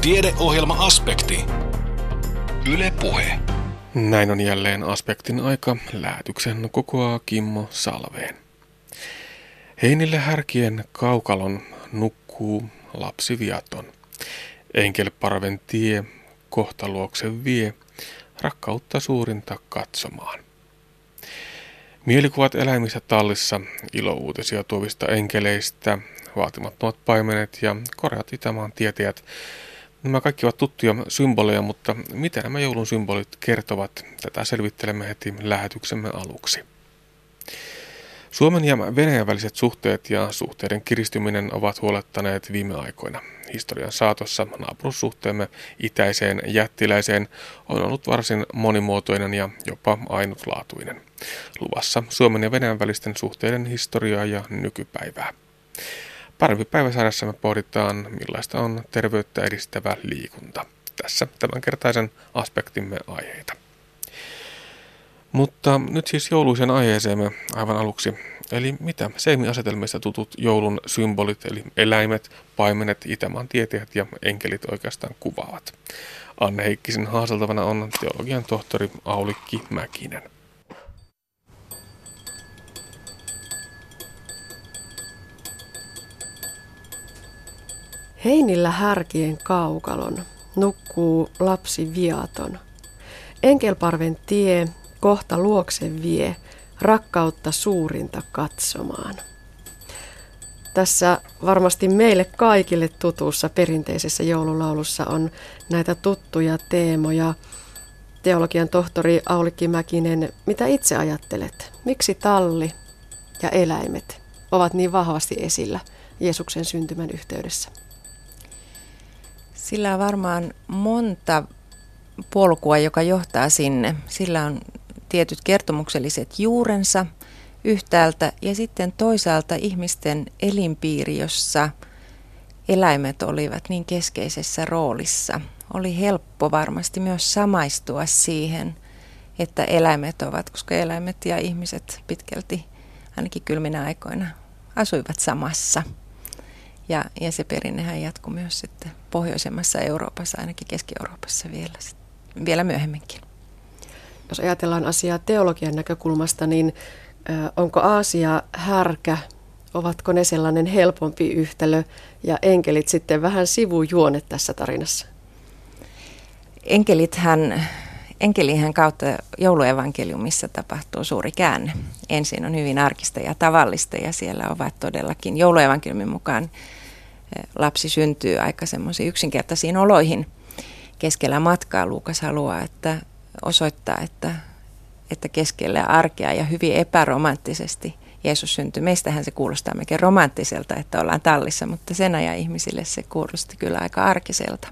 Tiedeohjelma-aspekti. Yle Puhe. Näin on jälleen aspektin aika. Lähetyksen kokoaa Kimmo Salveen. Heinille härkien kaukalon nukkuu lapsi viaton. Enkelparven tie kohtaluokse vie, rakkautta suurinta katsomaan. Mielikuvat eläimistä tallissa, ilouutisia tuovista enkeleistä, vaatimattomat paimenet ja koreat Itämaan tietäjät. Nämä kaikki ovat tuttuja symboleja, mutta mitä nämä joulun symbolit kertovat, tätä selvittelemme heti lähetyksemme aluksi. Suomen ja Venäjän väliset suhteet ja suhteiden kiristyminen ovat huolettaneet viime aikoina. Historian saatossa naapurussuhteemme itäiseen jättiläiseen on ollut varsin monimuotoinen ja jopa ainutlaatuinen. Luvassa Suomen ja Venäjän välisten suhteiden historiaa ja nykypäivää. Parempi päiväsarjassa me pohditaan, millaista on terveyttä edistävä liikunta. Tässä tämänkertaisen aspektimme aiheita. Mutta nyt siis jouluisen aiheeseemme aivan aluksi. Eli mitä seimi-asetelmista tutut joulun symbolit, eli eläimet, paimenet, Itämaan tietäjät ja enkelit oikeastaan kuvaavat. Anne Heikkisen haaseltavana on teologian tohtori Aulikki Mäkinen. Heinillä härkien kaukalon nukkuu lapsi viaton. Enkelparven tie kohta luokse vie, rakkautta suurinta katsomaan. Tässä varmasti meille kaikille tutussa perinteisessä joululaulussa on näitä tuttuja teemoja. Teologian tohtori Aulikki Mäkinen, mitä itse ajattelet? Miksi talli ja eläimet ovat niin vahvasti esillä Jeesuksen syntymän yhteydessä? Sillä on varmaan monta polkua, joka johtaa sinne. Sillä on tietyt kertomukselliset juurensa yhtäältä ja sitten toisaalta ihmisten elinpiiri, jossa eläimet olivat niin keskeisessä roolissa. Oli helppo varmasti myös samaistua siihen, että eläimet ovat, koska eläimet ja ihmiset pitkälti ainakin kylminä aikoina asuivat samassa. Ja, ja se perinnehän jatkuu myös sitten pohjoisemmassa Euroopassa, ainakin Keski-Euroopassa vielä, vielä myöhemminkin. Jos ajatellaan asiaa teologian näkökulmasta, niin onko Aasia härkä, ovatko ne sellainen helpompi yhtälö ja enkelit sitten vähän sivujuonet tässä tarinassa? Enkelithän, enkelihän kautta jouluevankeliumissa tapahtuu suuri käänne. Ensin on hyvin arkista ja tavallista ja siellä ovat todellakin jouluevankeliumin mukaan lapsi syntyy aika semmoisiin yksinkertaisiin oloihin keskellä matkaa. Luukas haluaa, että osoittaa, että, että keskellä arkea ja hyvin epäromanttisesti Jeesus syntyi. Meistähän se kuulostaa melkein romanttiselta, että ollaan tallissa, mutta sen ajan ihmisille se kuulosti kyllä aika arkiselta.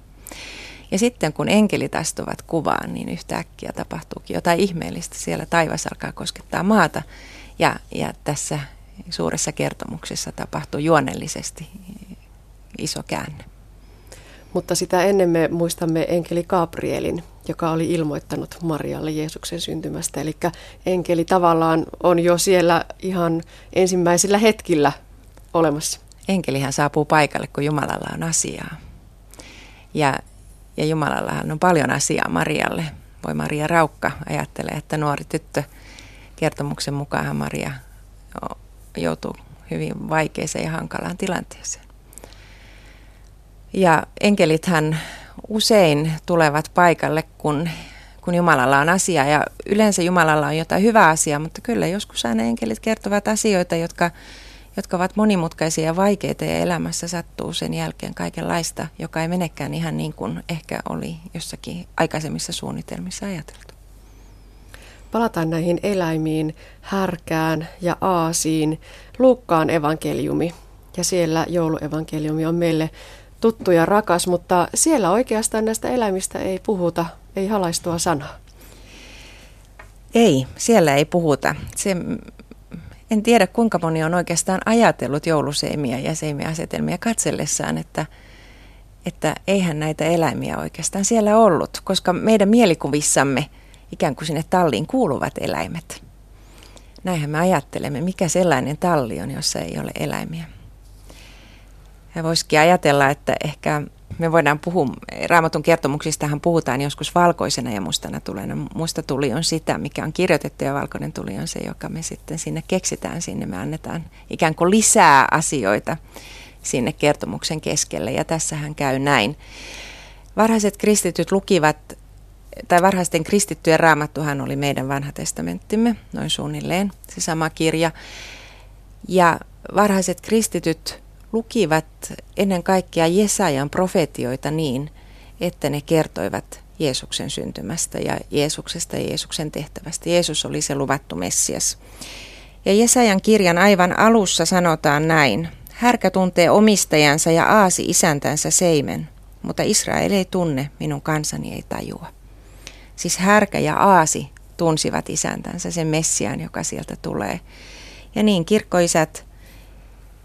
Ja sitten kun enkelit astuvat kuvaan, niin yhtäkkiä tapahtuukin jotain ihmeellistä. Siellä taivas alkaa koskettaa maata ja, ja tässä suuressa kertomuksessa tapahtuu juonellisesti iso käänne. Mutta sitä ennen me muistamme enkeli Gabrielin, joka oli ilmoittanut Marialle Jeesuksen syntymästä. Eli enkeli tavallaan on jo siellä ihan ensimmäisillä hetkillä olemassa. Enkelihän saapuu paikalle, kun Jumalalla on asiaa. Ja, ja Jumalallahan on paljon asiaa Marialle. Voi Maria Raukka ajattelee, että nuori tyttö, kertomuksen mukaan Maria joutuu hyvin vaikeeseen ja hankalaan tilanteeseen. Ja enkelithän usein tulevat paikalle, kun, kun Jumalalla on asia. Ja yleensä Jumalalla on jotain hyvää asiaa, mutta kyllä joskus aina enkelit kertovat asioita, jotka, jotka ovat monimutkaisia ja vaikeita ja elämässä sattuu sen jälkeen kaikenlaista, joka ei menekään ihan niin kuin ehkä oli jossakin aikaisemmissa suunnitelmissa ajateltu. Palataan näihin eläimiin, härkään ja aasiin. Luukkaan evankeliumi ja siellä jouluevankeliumi on meille tuttu ja rakas, mutta siellä oikeastaan näistä eläimistä ei puhuta, ei halaistua sanaa. Ei, siellä ei puhuta. Se, en tiedä kuinka moni on oikeastaan ajatellut jouluseimiä ja seimiasetelmia katsellessaan, että, että eihän näitä eläimiä oikeastaan siellä ollut, koska meidän mielikuvissamme ikään kuin sinne talliin kuuluvat eläimet. Näinhän me ajattelemme, mikä sellainen talli on, jossa ei ole eläimiä. Ja voisikin ajatella, että ehkä Me voidaan puhua, raamatun kertomuksistahan puhutaan joskus valkoisena ja mustana tulena. Musta tuli on sitä, mikä on kirjoitettu ja valkoinen tuli on se, joka me sitten sinne keksitään sinne. Me annetaan ikään kuin lisää asioita sinne kertomuksen keskelle ja tässähän käy näin. Varhaiset kristityt lukivat, tai varhaisten kristittyjen raamattuhan oli meidän vanha testamenttimme, noin suunnilleen, se sama kirja. Ja varhaiset kristityt lukivat ennen kaikkea Jesajan profetioita niin, että ne kertoivat Jeesuksen syntymästä ja Jeesuksesta ja Jeesuksen tehtävästä. Jeesus oli se luvattu Messias. Ja Jesajan kirjan aivan alussa sanotaan näin. Härkä tuntee omistajansa ja aasi isäntänsä seimen, mutta Israel ei tunne, minun kansani ei tajua. Siis härkä ja aasi tunsivat isäntänsä, sen Messiaan, joka sieltä tulee. Ja niin kirkkoisät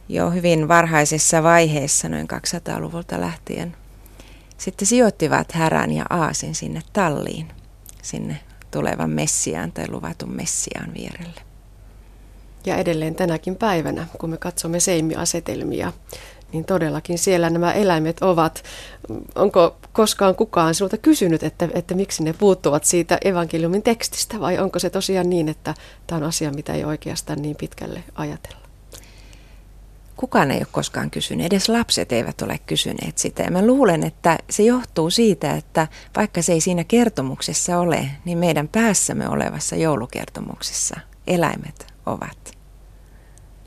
jo hyvin varhaisessa vaiheessa, noin 200-luvulta lähtien, sitten sijoittivat härän ja aasin sinne talliin, sinne tulevan Messiaan tai luvatun Messiaan vierelle. Ja edelleen tänäkin päivänä, kun me katsomme seimiasetelmia, niin todellakin siellä nämä eläimet ovat. Onko koskaan kukaan sinulta kysynyt, että, että miksi ne puuttuvat siitä evankeliumin tekstistä, vai onko se tosiaan niin, että tämä on asia, mitä ei oikeastaan niin pitkälle ajatella? Kukaan ei ole koskaan kysynyt, edes lapset eivät ole kysyneet sitä. Ja mä luulen, että se johtuu siitä, että vaikka se ei siinä kertomuksessa ole, niin meidän päässämme olevassa joulukertomuksessa eläimet ovat.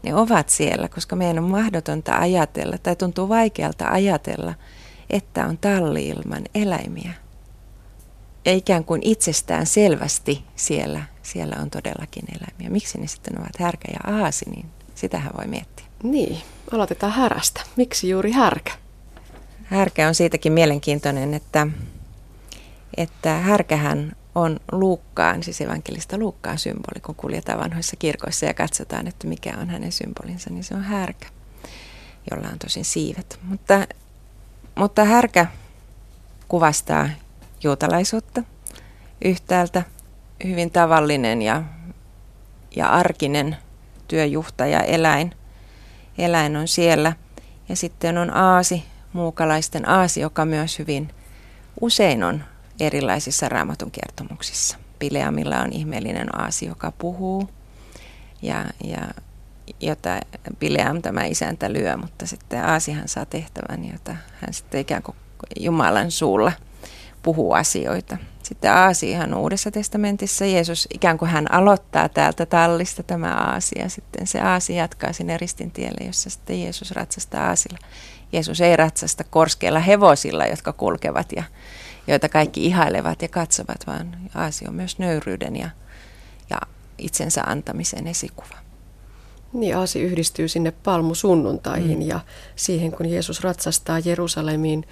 Ne ovat siellä, koska meidän on mahdotonta ajatella tai tuntuu vaikealta ajatella, että on talli ilman eläimiä. Ja ikään kuin itsestään selvästi siellä, siellä on todellakin eläimiä. Miksi ne sitten ovat härkä ja aasi, niin sitähän voi miettiä. Niin, aloitetaan härästä. Miksi juuri härkä? Härkä on siitäkin mielenkiintoinen, että, että härkähän on Luukkaan, siis evankelista Luukkaan symboli, kun kuljetaan vanhoissa kirkoissa ja katsotaan, että mikä on hänen symbolinsa, niin se on härkä, jolla on tosin siivet. Mutta, mutta härkä kuvastaa juutalaisuutta yhtäältä, hyvin tavallinen ja, ja arkinen työjuhtaja eläin. Eläin on siellä. Ja sitten on aasi, muukalaisten aasi, joka myös hyvin usein on erilaisissa raamatun kertomuksissa. Pileamilla on ihmeellinen aasi, joka puhuu ja, ja jota Pileam tämä isäntä lyö, mutta sitten Aasihan saa tehtävän, jota hän sitten ikään kuin Jumalan suulla puhuu asioita. Sitten Aasi ihan Uudessa testamentissa Jeesus ikään kuin hän aloittaa täältä tallista tämä Aasi ja sitten se Aasi jatkaa sinne ristin tielle, jossa sitten Jeesus ratsastaa Aasilla. Jeesus ei ratsasta korskeilla hevosilla, jotka kulkevat ja joita kaikki ihailevat ja katsovat, vaan Aasi on myös nöyryyden ja, ja itsensä antamisen esikuva. Niin, Aasi yhdistyy sinne palmusunnuntaihin mm. ja siihen, kun Jeesus ratsastaa Jerusalemiin.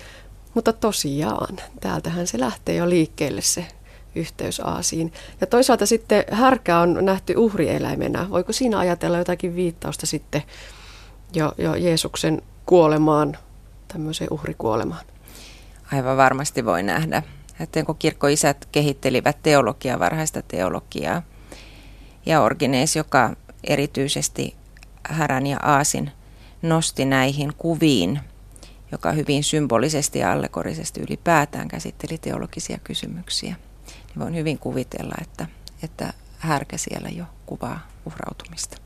Mutta tosiaan, täältähän se lähtee jo liikkeelle se yhteys Aasiin. Ja toisaalta sitten härkä on nähty uhrieläimenä. Voiko siinä ajatella jotakin viittausta sitten jo, jo Jeesuksen kuolemaan, tämmöiseen uhrikuolemaan? aivan varmasti voi nähdä. Että kun kirkkoisät kehittelivät teologiaa, varhaista teologiaa, ja Orginees, joka erityisesti Härän ja Aasin nosti näihin kuviin, joka hyvin symbolisesti ja allegorisesti ylipäätään käsitteli teologisia kysymyksiä. Niin voin hyvin kuvitella, että, että härkä siellä jo kuvaa uhrautumista.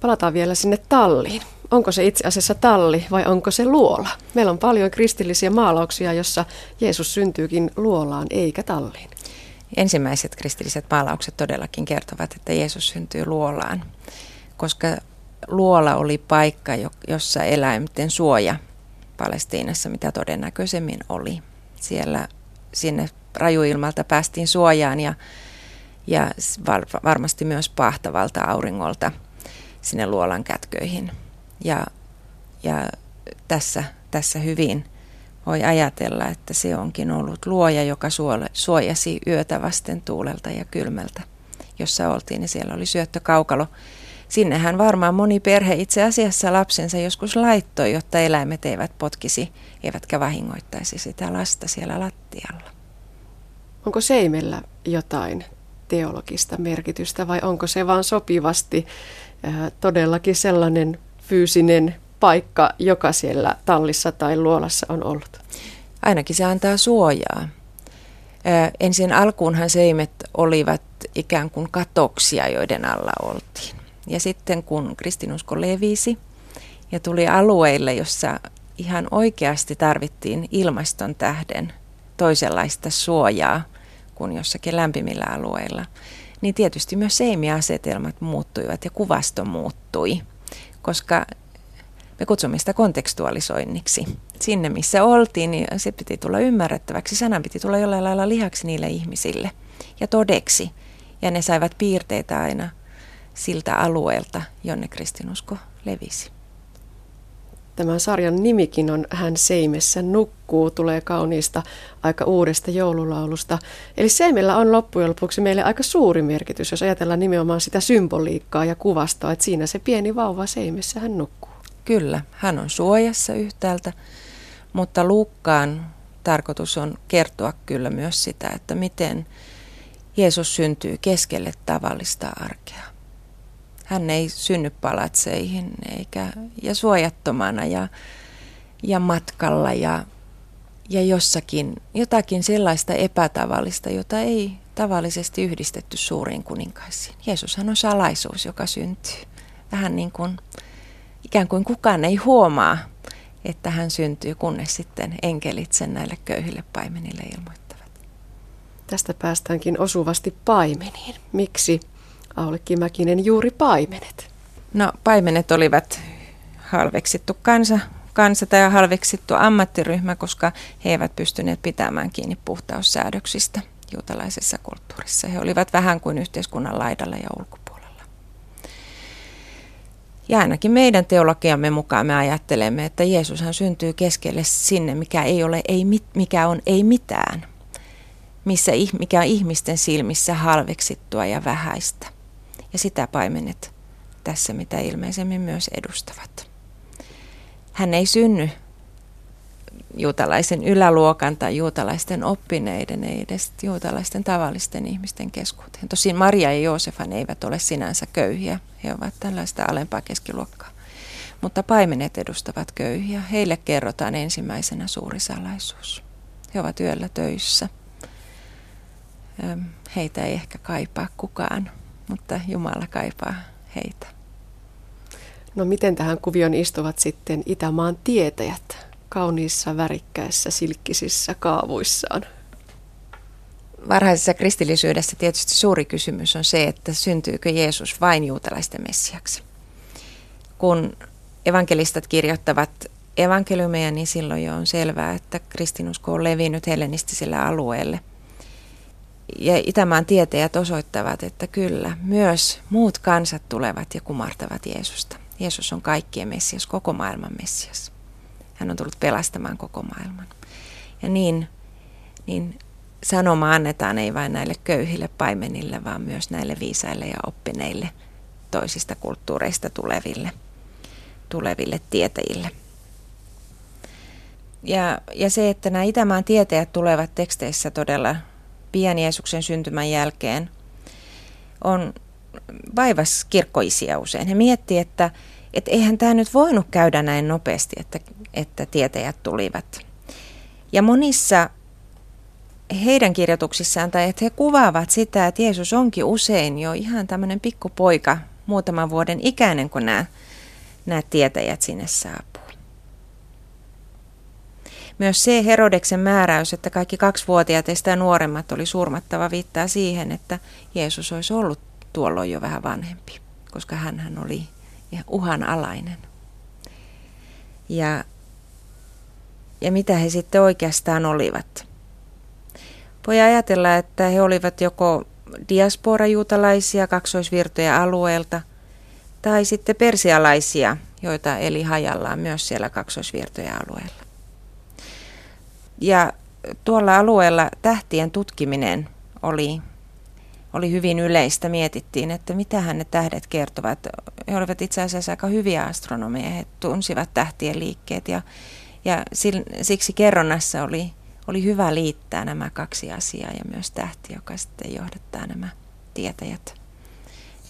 Palataan vielä sinne talliin. Onko se itse asiassa talli vai onko se luola? Meillä on paljon kristillisiä maalauksia, jossa Jeesus syntyykin luolaan eikä talliin. Ensimmäiset kristilliset maalaukset todellakin kertovat, että Jeesus syntyy luolaan, koska luola oli paikka, jossa eläimten suoja Palestiinassa, mitä todennäköisemmin oli. Siellä sinne rajuilmalta päästiin suojaan ja, ja varmasti myös pahtavalta auringolta – sinne luolan kätköihin. Ja, ja tässä, tässä hyvin voi ajatella, että se onkin ollut luoja, joka suojasi yötä vasten tuulelta ja kylmältä, jossa oltiin, ja siellä oli syöttökaukalo. Sinnehän varmaan moni perhe itse asiassa lapsensa joskus laittoi, jotta eläimet eivät potkisi, eivätkä vahingoittaisi sitä lasta siellä lattialla. Onko seimellä jotain teologista merkitystä vai onko se vain sopivasti todellakin sellainen fyysinen paikka, joka siellä tallissa tai luolassa on ollut? Ainakin se antaa suojaa. Ö, ensin alkuunhan seimet olivat ikään kuin katoksia, joiden alla oltiin. Ja sitten kun kristinusko levisi ja tuli alueille, jossa ihan oikeasti tarvittiin ilmaston tähden toisenlaista suojaa kuin jossakin lämpimillä alueilla, niin tietysti myös seimiasetelmat muuttuivat ja kuvasto muuttui, koska me kutsumme sitä kontekstualisoinniksi. Sinne, missä oltiin, niin se piti tulla ymmärrettäväksi. Sanan piti tulla jollain lailla lihaksi niille ihmisille ja todeksi. Ja ne saivat piirteitä aina siltä alueelta, jonne kristinusko levisi. Tämän sarjan nimikin on Hän seimessä nukkuu, tulee kauniista aika uudesta joululaulusta. Eli seimellä on loppujen lopuksi meille aika suuri merkitys, jos ajatellaan nimenomaan sitä symboliikkaa ja kuvastoa, että siinä se pieni vauva seimessä hän nukkuu. Kyllä, hän on suojassa yhtäältä, mutta Luukkaan tarkoitus on kertoa kyllä myös sitä, että miten Jeesus syntyy keskelle tavallista arkea. Hän ei synny palatseihin eikä, ja suojattomana ja, ja matkalla ja, ja jossakin jotakin sellaista epätavallista, jota ei tavallisesti yhdistetty suuriin kuninkaisiin. Jeesushan on salaisuus, joka syntyy. Vähän niin kuin ikään kuin kukaan ei huomaa, että hän syntyy, kunnes sitten enkelit sen näille köyhille paimenille ilmoittavat. Tästä päästäänkin osuvasti paimeniin. Miksi Aulikki Mäkinen juuri paimenet? No paimenet olivat halveksittu kansa, kansa tai halveksittu ammattiryhmä, koska he eivät pystyneet pitämään kiinni puhtaussäädöksistä juutalaisessa kulttuurissa. He olivat vähän kuin yhteiskunnan laidalla ja ulkopuolella. Ja ainakin meidän teologiamme mukaan me ajattelemme, että Jeesushan syntyy keskelle sinne, mikä, ei ole, ei, mikä on ei mitään, missä, mikä on ihmisten silmissä halveksittua ja vähäistä. Ja sitä paimenet tässä mitä ilmeisemmin myös edustavat. Hän ei synny juutalaisen yläluokan tai juutalaisten oppineiden, ei edes juutalaisten tavallisten ihmisten keskuuteen. Tosin Maria ja Joosefan eivät ole sinänsä köyhiä, he ovat tällaista alempaa keskiluokkaa. Mutta paimenet edustavat köyhiä. Heille kerrotaan ensimmäisenä suuri salaisuus. He ovat yöllä töissä. Heitä ei ehkä kaipaa kukaan mutta Jumala kaipaa heitä. No miten tähän kuvioon istuvat sitten Itämaan tietäjät kauniissa värikkäissä silkkisissä kaavuissaan? Varhaisessa kristillisyydessä tietysti suuri kysymys on se, että syntyykö Jeesus vain juutalaisten messiaksi. Kun evankelistat kirjoittavat evankeliumeja, niin silloin jo on selvää, että kristinusko on levinnyt hellenistiselle alueelle – ja Itämaan tietäjät osoittavat, että kyllä, myös muut kansat tulevat ja kumartavat Jeesusta. Jeesus on kaikkien Messias, koko maailman Messias. Hän on tullut pelastamaan koko maailman. Ja niin, niin sanoma annetaan ei vain näille köyhille paimenille, vaan myös näille viisaille ja oppineille toisista kulttuureista tuleville, tuleville tietäjille. Ja, ja se, että nämä Itämaan tietäjät tulevat teksteissä todella pian Jeesuksen syntymän jälkeen on vaivas kirkkoisia usein. He miettii, että, että eihän tämä nyt voinut käydä näin nopeasti, että, että tietäjät tulivat. Ja monissa heidän kirjoituksissaan, tai että he kuvaavat sitä, että Jeesus onkin usein jo ihan tämmöinen pikkupoika, muutaman vuoden ikäinen, kun nämä, nämä tietäjät sinne saapuu. Myös se Herodeksen määräys, että kaikki kaksivuotiaat ja sitä nuoremmat oli surmattava, viittaa siihen, että Jeesus olisi ollut tuolloin jo vähän vanhempi, koska hän oli uhanalainen. Ja, ja mitä he sitten oikeastaan olivat? Voi ajatella, että he olivat joko diaspora-juutalaisia kaksoisvirtoja alueelta, tai sitten persialaisia, joita eli hajallaan myös siellä kaksoisvirtoja alueella. Ja tuolla alueella tähtien tutkiminen oli, oli hyvin yleistä. Mietittiin, että mitä ne tähdet kertovat. He olivat itse asiassa aika hyviä astronomeja. He tunsivat tähtien liikkeet ja, ja siksi kerronnassa oli, oli hyvä liittää nämä kaksi asiaa ja myös tähti, joka sitten johdattaa nämä tietäjät,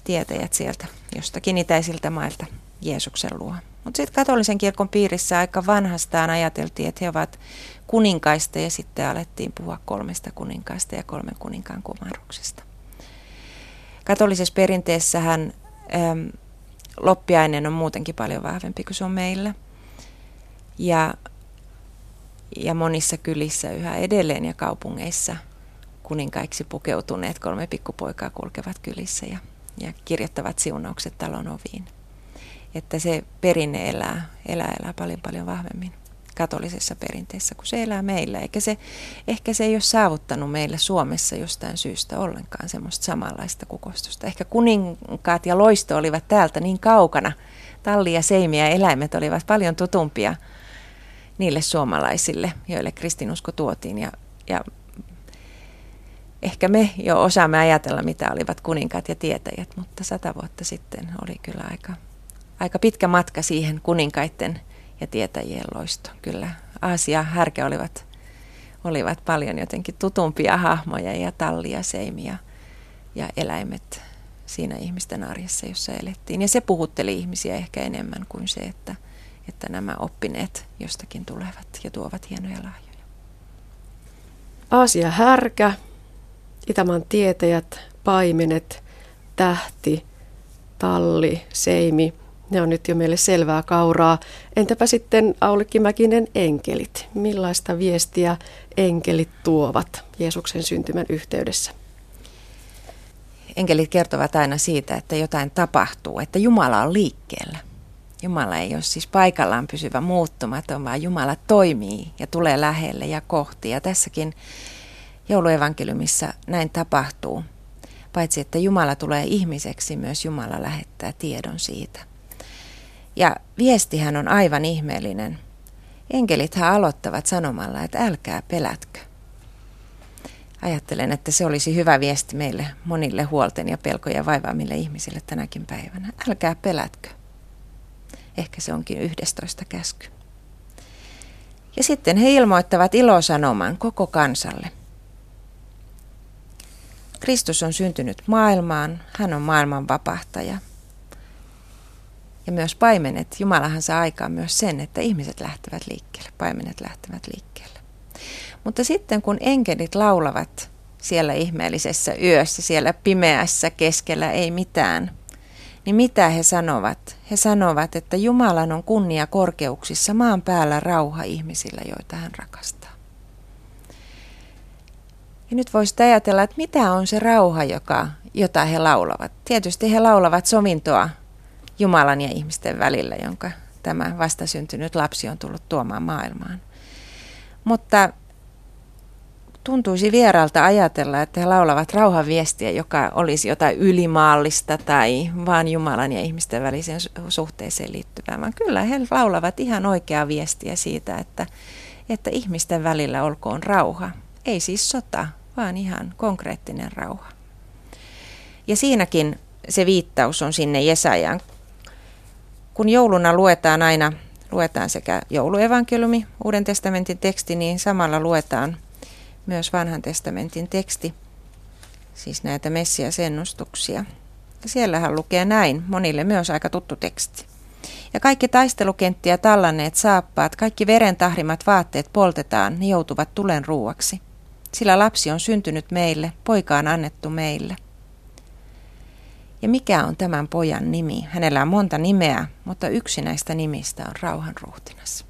tietäjät sieltä jostakin itäisiltä mailta Jeesuksen luo. Mutta sitten katolisen kirkon piirissä aika vanhastaan ajateltiin, että he ovat kuninkaista ja sitten alettiin puhua kolmesta kuninkaista ja kolmen kuninkaan kumaruksesta. Katolisessa perinteessähän äm, loppiainen on muutenkin paljon vahvempi kuin se on meillä. Ja, ja monissa kylissä yhä edelleen ja kaupungeissa kuninkaiksi pukeutuneet kolme pikkupoikaa kulkevat kylissä ja, ja kirjoittavat siunaukset talon oviin. Että se perinne elää, elää, elää paljon paljon vahvemmin katolisessa perinteessä kuin se elää meillä. Eikä se, ehkä se ei ole saavuttanut meillä Suomessa jostain syystä ollenkaan semmoista samanlaista kukostusta. Ehkä kuninkaat ja loisto olivat täältä niin kaukana. Talli ja seimi ja eläimet olivat paljon tutumpia niille suomalaisille, joille kristinusko tuotiin. Ja, ja ehkä me jo osaamme ajatella, mitä olivat kuninkaat ja tietäjät, mutta sata vuotta sitten oli kyllä aika, aika pitkä matka siihen kuninkaiden ja tietäjien loisto. Kyllä Aasia härkä olivat, olivat paljon jotenkin tutumpia hahmoja ja tallia, seimiä ja eläimet siinä ihmisten arjessa, jossa elettiin. Ja se puhutteli ihmisiä ehkä enemmän kuin se, että, että nämä oppineet jostakin tulevat ja tuovat hienoja lahjoja. Aasia härkä, Itämaan tietäjät, paimenet, tähti, talli, seimi – ne on nyt jo meille selvää kauraa. Entäpä sitten Aulikki Mäkinen enkelit? Millaista viestiä enkelit tuovat Jeesuksen syntymän yhteydessä? Enkelit kertovat aina siitä, että jotain tapahtuu, että Jumala on liikkeellä. Jumala ei ole siis paikallaan pysyvä muuttumaton, vaan Jumala toimii ja tulee lähelle ja kohti. Ja tässäkin jouluevankeliumissa näin tapahtuu. Paitsi että Jumala tulee ihmiseksi, myös Jumala lähettää tiedon siitä. Ja viestihän on aivan ihmeellinen. Enkelithän aloittavat sanomalla, että älkää pelätkö. Ajattelen, että se olisi hyvä viesti meille monille huolten ja pelkoja vaivaamille ihmisille tänäkin päivänä. Älkää pelätkö. Ehkä se onkin yhdestoista käsky. Ja sitten he ilmoittavat ilosanoman koko kansalle. Kristus on syntynyt maailmaan, hän on maailman vapahtaja – ja myös paimenet, Jumalahan saa aikaan myös sen, että ihmiset lähtevät liikkeelle, paimenet lähtevät liikkeelle. Mutta sitten kun enkelit laulavat siellä ihmeellisessä yössä, siellä pimeässä keskellä ei mitään, niin mitä he sanovat? He sanovat, että Jumalan on kunnia korkeuksissa, maan päällä rauha ihmisillä, joita hän rakastaa. Ja nyt voisi ajatella, että mitä on se rauha, joka, jota he laulavat. Tietysti he laulavat sovintoa Jumalan ja ihmisten välillä, jonka tämä vastasyntynyt lapsi on tullut tuomaan maailmaan. Mutta tuntuisi vieraalta ajatella, että he laulavat rauhanviestiä, joka olisi jotain ylimaallista tai vaan Jumalan ja ihmisten väliseen suhteeseen liittyvää, vaan kyllä he laulavat ihan oikeaa viestiä siitä, että, että ihmisten välillä olkoon rauha. Ei siis sota, vaan ihan konkreettinen rauha. Ja siinäkin se viittaus on sinne Jesajaan kun jouluna luetaan aina, luetaan sekä jouluevankeliumi, Uuden testamentin teksti, niin samalla luetaan myös vanhan testamentin teksti, siis näitä Messias-ennustuksia. Ja siellähän lukee näin, monille myös aika tuttu teksti. Ja kaikki taistelukenttiä tallanneet saappaat, kaikki veren tahrimat vaatteet poltetaan, ne joutuvat tulen ruuaksi. Sillä lapsi on syntynyt meille, poika on annettu meille. Ja mikä on tämän pojan nimi? Hänellä on monta nimeä, mutta yksi näistä nimistä on rauhanruhtinas.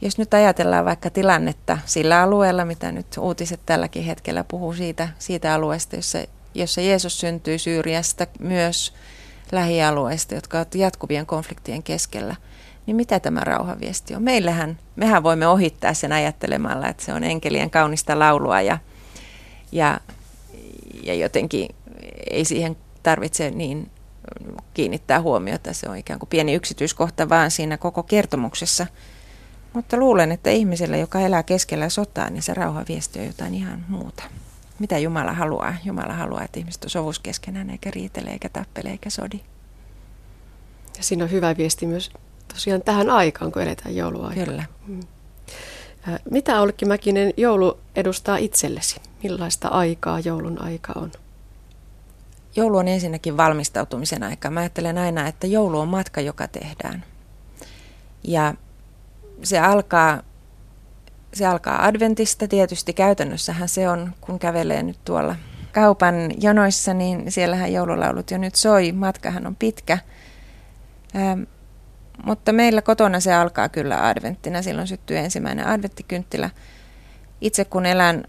Jos nyt ajatellaan vaikka tilannetta sillä alueella, mitä nyt uutiset tälläkin hetkellä puhuu siitä, siitä alueesta, jossa, jossa Jeesus syntyi Syyriasta, myös lähialueista, jotka ovat jatkuvien konfliktien keskellä, niin mitä tämä rauhaviesti on? Meillähän, mehän voimme ohittaa sen ajattelemalla, että se on enkelien kaunista laulua ja, ja, ja jotenkin ei siihen tarvitse niin kiinnittää huomiota. Se on ikään kuin pieni yksityiskohta vaan siinä koko kertomuksessa. Mutta luulen, että ihmiselle, joka elää keskellä sotaa, niin se rauhaviesti on jotain ihan muuta. Mitä Jumala haluaa? Jumala haluaa, että ihmiset on sovus keskenään, eikä riitele, eikä tappele, eikä sodi. Ja siinä on hyvä viesti myös tosiaan tähän aikaan, kun eletään jouluaikaa. Kyllä. Mm. Mitä Olkki Mäkinen joulu edustaa itsellesi? Millaista aikaa joulun aika on? Joulu on ensinnäkin valmistautumisen aika. Mä ajattelen aina, että joulu on matka, joka tehdään. Ja se alkaa, se alkaa adventista tietysti. Käytännössähän se on, kun kävelee nyt tuolla kaupan jonoissa, niin siellähän joululaulut jo nyt soi. Matkahan on pitkä. Ähm, mutta meillä kotona se alkaa kyllä adventtina. Silloin syttyy ensimmäinen adventtikynttilä. Itse kun elän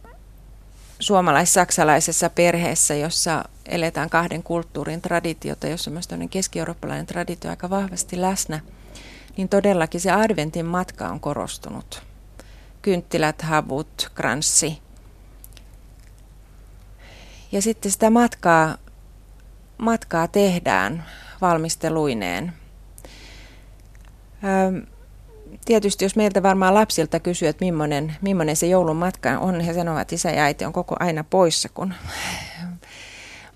suomalais-saksalaisessa perheessä, jossa eletään kahden kulttuurin traditiota, jossa myös keski-eurooppalainen traditio aika vahvasti läsnä, niin todellakin se adventin matka on korostunut. Kynttilät, havut, kranssi. Ja sitten sitä matkaa, matkaa tehdään valmisteluineen. Tietysti jos meiltä varmaan lapsilta kysyy, että millainen, millainen se joulun matka on, he sanovat, että isä ja äiti on koko aina poissa, kun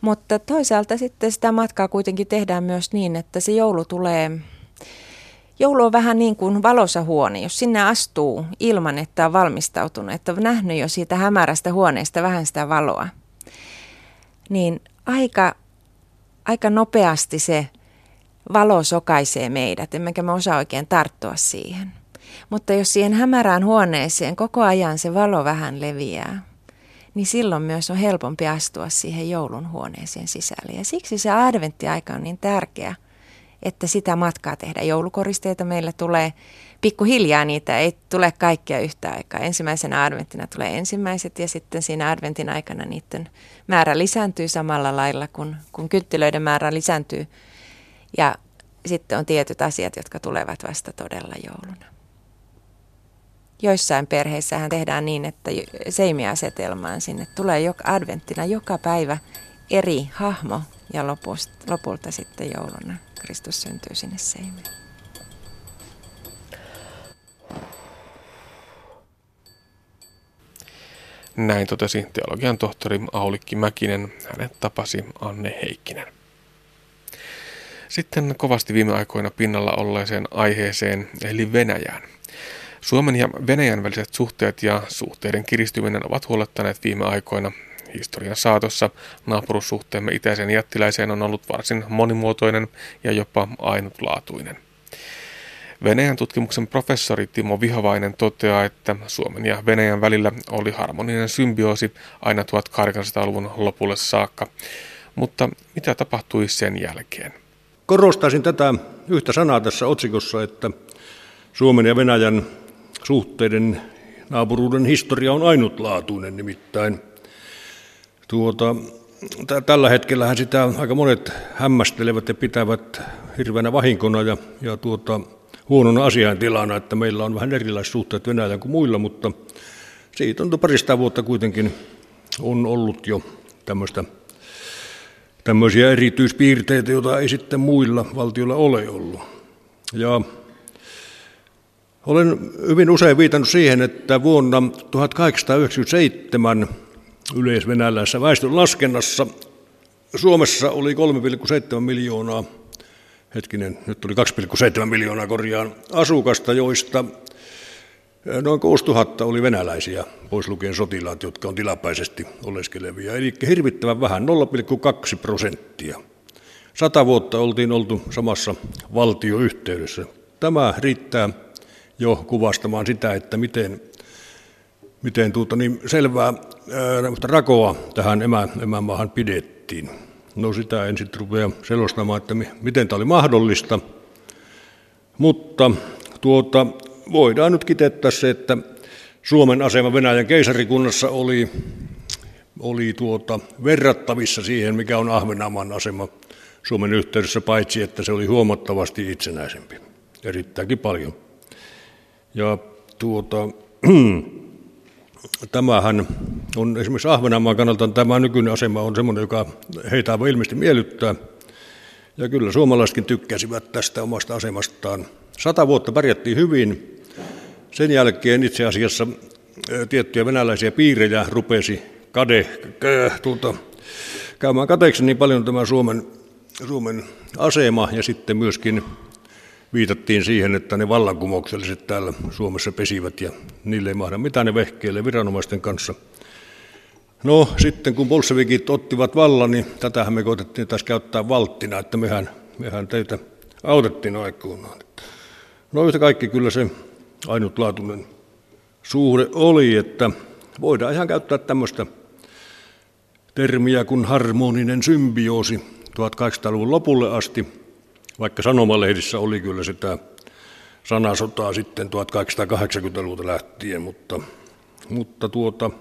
mutta toisaalta sitten sitä matkaa kuitenkin tehdään myös niin, että se joulu tulee, joulu on vähän niin kuin valossa huone. Jos sinne astuu ilman, että on valmistautunut, että on nähnyt jo siitä hämärästä huoneesta vähän sitä valoa, niin aika, aika nopeasti se valo sokaisee meidät, emmekä me osaa oikein tarttua siihen. Mutta jos siihen hämärään huoneeseen koko ajan se valo vähän leviää, niin silloin myös on helpompi astua siihen joulun huoneeseen sisälle. Ja siksi se adventtiaika on niin tärkeä, että sitä matkaa tehdä. Joulukoristeita meillä tulee pikkuhiljaa, niitä ei tule kaikkia yhtä aikaa. Ensimmäisenä adventtina tulee ensimmäiset ja sitten siinä adventin aikana niiden määrä lisääntyy samalla lailla, kun, kun kynttilöiden määrä lisääntyy. Ja sitten on tietyt asiat, jotka tulevat vasta todella jouluna. Joissain perheissähän tehdään niin, että seimiasetelmaan sinne tulee joka, adventtina joka päivä eri hahmo ja lopulta, lopulta sitten jouluna Kristus syntyy sinne seimeen. Näin totesi teologian tohtori Aulikki Mäkinen. Hänet tapasi Anne Heikkinen. Sitten kovasti viime aikoina pinnalla olleeseen aiheeseen, eli Venäjään – Suomen ja Venäjän väliset suhteet ja suhteiden kiristyminen ovat huolettaneet viime aikoina. Historian saatossa naapurussuhteemme itäiseen jättiläiseen on ollut varsin monimuotoinen ja jopa ainutlaatuinen. Venäjän tutkimuksen professori Timo Vihavainen toteaa, että Suomen ja Venäjän välillä oli harmoninen symbioosi aina 1800-luvun lopulle saakka. Mutta mitä tapahtui sen jälkeen? Korostaisin tätä yhtä sanaa tässä otsikossa, että Suomen ja Venäjän suhteiden naapuruuden historia on ainutlaatuinen nimittäin. Tuota, t- tällä hetkellähän sitä aika monet hämmästelevät ja pitävät hirveänä vahinkona ja, ja tuota, huonona asiantilana, että meillä on vähän erilaiset suhteet Venäjään kuin muilla, mutta siitä on parista vuotta kuitenkin on ollut jo tämmöistä tämmöisiä erityispiirteitä, joita ei sitten muilla valtioilla ole ollut. Ja olen hyvin usein viitannut siihen, että vuonna 1897 yleisvenäläisessä väestön laskennassa Suomessa oli 3,7 miljoonaa, hetkinen, nyt tuli 2,7 miljoonaa korjaan asukasta, joista noin 6000 oli venäläisiä, pois lukien sotilaat, jotka on tilapäisesti oleskelevia. Eli hirvittävän vähän, 0,2 prosenttia. Sata vuotta oltiin oltu samassa valtioyhteydessä. Tämä riittää jo kuvastamaan sitä, että miten, miten tuota, niin selvää ää, rakoa tähän emä, emämaahan pidettiin. No sitä en sitten rupea selostamaan, että miten tämä oli mahdollista, mutta tuota, voidaan nyt kiteyttää se, että Suomen asema Venäjän keisarikunnassa oli, oli tuota, verrattavissa siihen, mikä on Ahvenanmaan asema Suomen yhteydessä, paitsi että se oli huomattavasti itsenäisempi, erittäinkin paljon. Ja tuota, tämähän on esimerkiksi Ahvenanmaan kannalta tämä nykyinen asema on semmoinen, joka heitä ilmeisesti miellyttää. Ja kyllä suomalaisetkin tykkäsivät tästä omasta asemastaan. Sata vuotta pärjättiin hyvin. Sen jälkeen itse asiassa tiettyjä venäläisiä piirejä rupesi kade, tuota, käymään kateeksi niin paljon tämä Suomen, Suomen asema ja sitten myöskin viitattiin siihen, että ne vallankumoukselliset täällä Suomessa pesivät ja niille ei mahda mitään ne vehkeille viranomaisten kanssa. No sitten kun bolshevikit ottivat vallan, niin tätähän me koitettiin taas käyttää valttina, että mehän, mehän teitä autettiin aikoinaan. No yhtä kaikki kyllä se ainutlaatuinen suhde oli, että voidaan ihan käyttää tämmöistä termiä kuin harmoninen symbioosi 1800-luvun lopulle asti, vaikka sanomalehdissä oli kyllä sitä sanasotaa sitten 1880-luvulta lähtien, mutta, mutta tuota,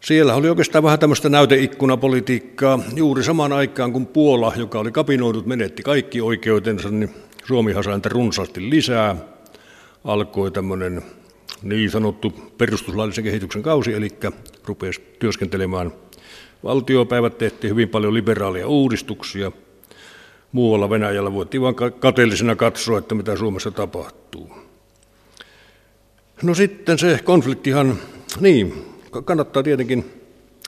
siellä oli oikeastaan vähän tämmöistä näyteikkunapolitiikkaa. Juuri samaan aikaan kun Puola, joka oli kapinoidut, menetti kaikki oikeutensa, niin Suomi sai runsaasti lisää. Alkoi tämmöinen niin sanottu perustuslaillisen kehityksen kausi, eli rupesi työskentelemään valtiopäivät, tehtiin hyvin paljon liberaalia uudistuksia. Muualla Venäjällä voitiin vain kateellisena katsoa, että mitä Suomessa tapahtuu. No sitten se konfliktihan, niin, kannattaa tietenkin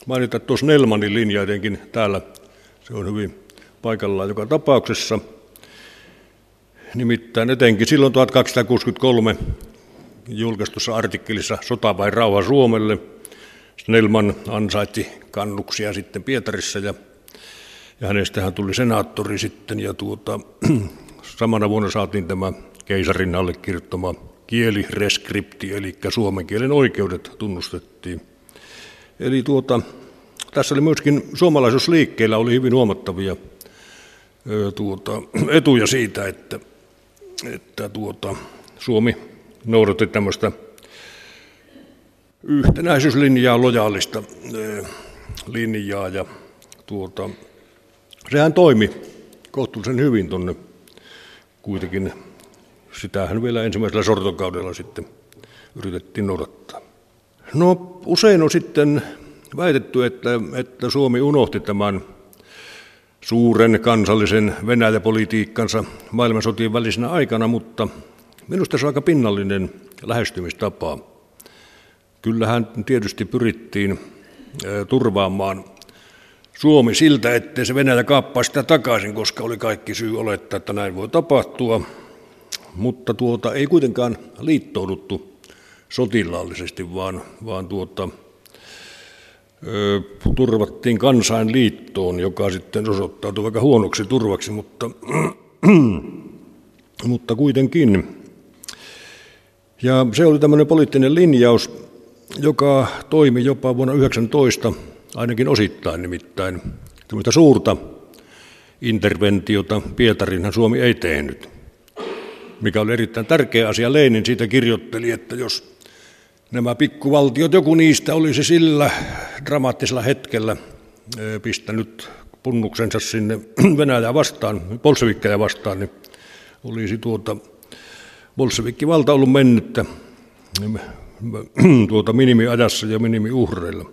mainita tuossa Nelmanin linja etenkin täällä. Se on hyvin paikallaan joka tapauksessa. Nimittäin etenkin silloin 1263 julkaistussa artikkelissa Sota vai rauha Suomelle. Snellman ansaitsi kannuksia sitten Pietarissa ja, ja hänestähän tuli senaattori sitten ja tuota, samana vuonna saatiin tämä keisarin allekirjoittama kielireskripti, eli suomen kielen oikeudet tunnustettiin. Eli tuota, tässä oli myöskin suomalaisuusliikkeellä oli hyvin huomattavia tuota, etuja siitä, että, että tuota, Suomi noudatti tämmöistä yhtenäisyyslinjaa, lojaalista linjaa ja tuota, sehän toimi kohtuullisen hyvin tuonne kuitenkin. Sitähän vielä ensimmäisellä sortokaudella sitten yritettiin noudattaa. No usein on sitten väitetty, että, että Suomi unohti tämän suuren kansallisen Venäjäpolitiikkansa maailmansotien välisenä aikana, mutta minusta se on aika pinnallinen lähestymistapa. Kyllähän tietysti pyrittiin turvaamaan Suomi siltä, ettei se Venäjä kaappaa sitä takaisin, koska oli kaikki syy olettaa, että näin voi tapahtua. Mutta tuota, ei kuitenkaan liittouduttu sotilaallisesti, vaan, vaan tuota, turvattiin kansainliittoon, joka sitten osoittautui aika huonoksi turvaksi, mutta, mutta kuitenkin. Ja se oli tämmöinen poliittinen linjaus, joka toimi jopa vuonna 19, ainakin osittain nimittäin. Tämmöistä suurta interventiota Pietarinhan Suomi ei tehnyt, mikä oli erittäin tärkeä asia. Leinin siitä kirjoitteli, että jos nämä pikkuvaltiot, joku niistä olisi sillä dramaattisella hetkellä pistänyt punnuksensa sinne Venäjää vastaan, bolshevikkeja vastaan, niin olisi tuota bolshevikkivalta ollut mennyttä tuota minimiajassa ja minimiuhreilla.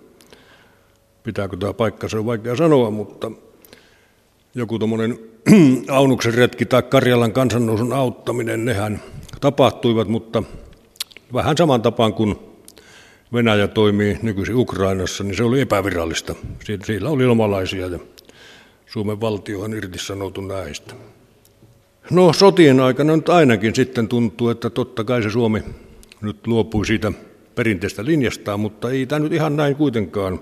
Pitääkö tämä paikka, se on vaikea sanoa, mutta joku tuommoinen Aunuksen retki tai Karjalan kansannousun auttaminen, nehän tapahtuivat, mutta vähän saman tapaan kuin Venäjä toimii nykyisin Ukrainassa, niin se oli epävirallista. Siellä oli ilmalaisia ja Suomen valtio on irtisanoutu näistä. No sotien aikana nyt ainakin sitten tuntuu, että totta kai se Suomi nyt luopui siitä perinteistä linjastaan, mutta ei tämä nyt ihan näin kuitenkaan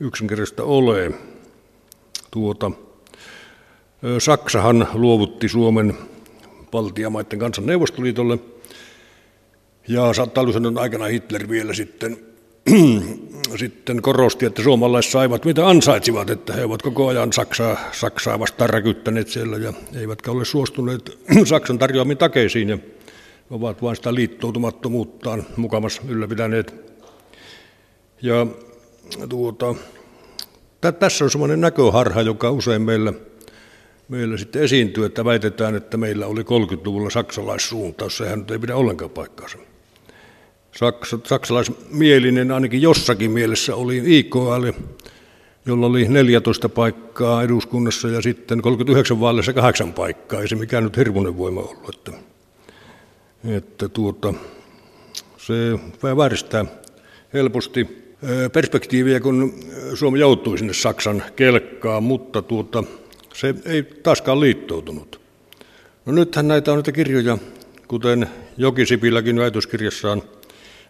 yksinkertaista ole. Tuota, Saksahan luovutti Suomen valtiamaiden kansan Neuvostoliitolle – ja talvisodan aikana Hitler vielä sitten, sitten korosti, että suomalaiset saivat mitä ansaitsivat, että he ovat koko ajan Saksaa, Saksaa vastaan räkyttäneet siellä ja eivätkä ole suostuneet Saksan tarjoamiin takeisiin ja ovat vain sitä liittoutumattomuuttaan mukavassa ylläpitäneet. Ja tuota, tässä on semmoinen näköharha, joka usein meillä, meillä sitten esiintyy, että väitetään, että meillä oli 30-luvulla saksalaissuuntaus. Sehän nyt ei pidä ollenkaan paikkaansa. Saks, saksalaismielinen ainakin jossakin mielessä oli IKL, jolla oli 14 paikkaa eduskunnassa ja sitten 39 vaaleissa kahdeksan paikkaa. Ei se mikään nyt hirmuinen voima ollut. Että, että tuota, se vääristää helposti perspektiiviä, kun Suomi joutui sinne Saksan kelkkaan, mutta tuota, se ei taaskaan liittoutunut. No nythän näitä on näitä kirjoja, kuten Jokisipiläkin väitöskirjassaan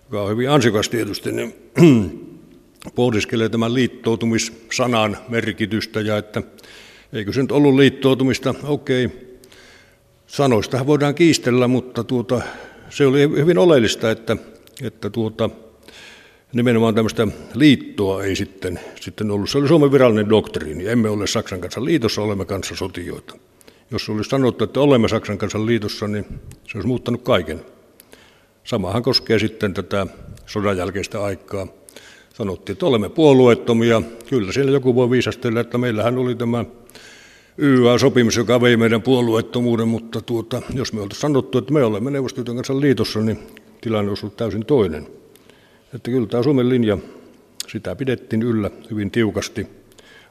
joka on hyvin ansikas tietysti, niin pohdiskelee tämän liittoutumissanan merkitystä ja että eikö se nyt ollut liittoutumista, okei. Sanoistahan voidaan kiistellä, mutta tuota, se oli hyvin oleellista, että, että tuota, nimenomaan tämmöistä liittoa ei sitten, sitten ollut. Se oli Suomen virallinen doktriini. Emme ole Saksan kanssa liitossa, olemme kanssa sotijoita. Jos olisi sanottu, että olemme Saksan kanssa liitossa, niin se olisi muuttanut kaiken. Samahan koskee sitten tätä sodan jälkeistä aikaa. Sanottiin, että olemme puolueettomia. Kyllä siellä joku voi viisastella, että meillähän oli tämä YA-sopimus, joka vei meidän puolueettomuuden, mutta tuota, jos me oltaisiin sanottu, että me olemme Neuvostoliiton kanssa liitossa, niin tilanne olisi ollut täysin toinen. Että kyllä tämä Suomen linja, sitä pidettiin yllä hyvin tiukasti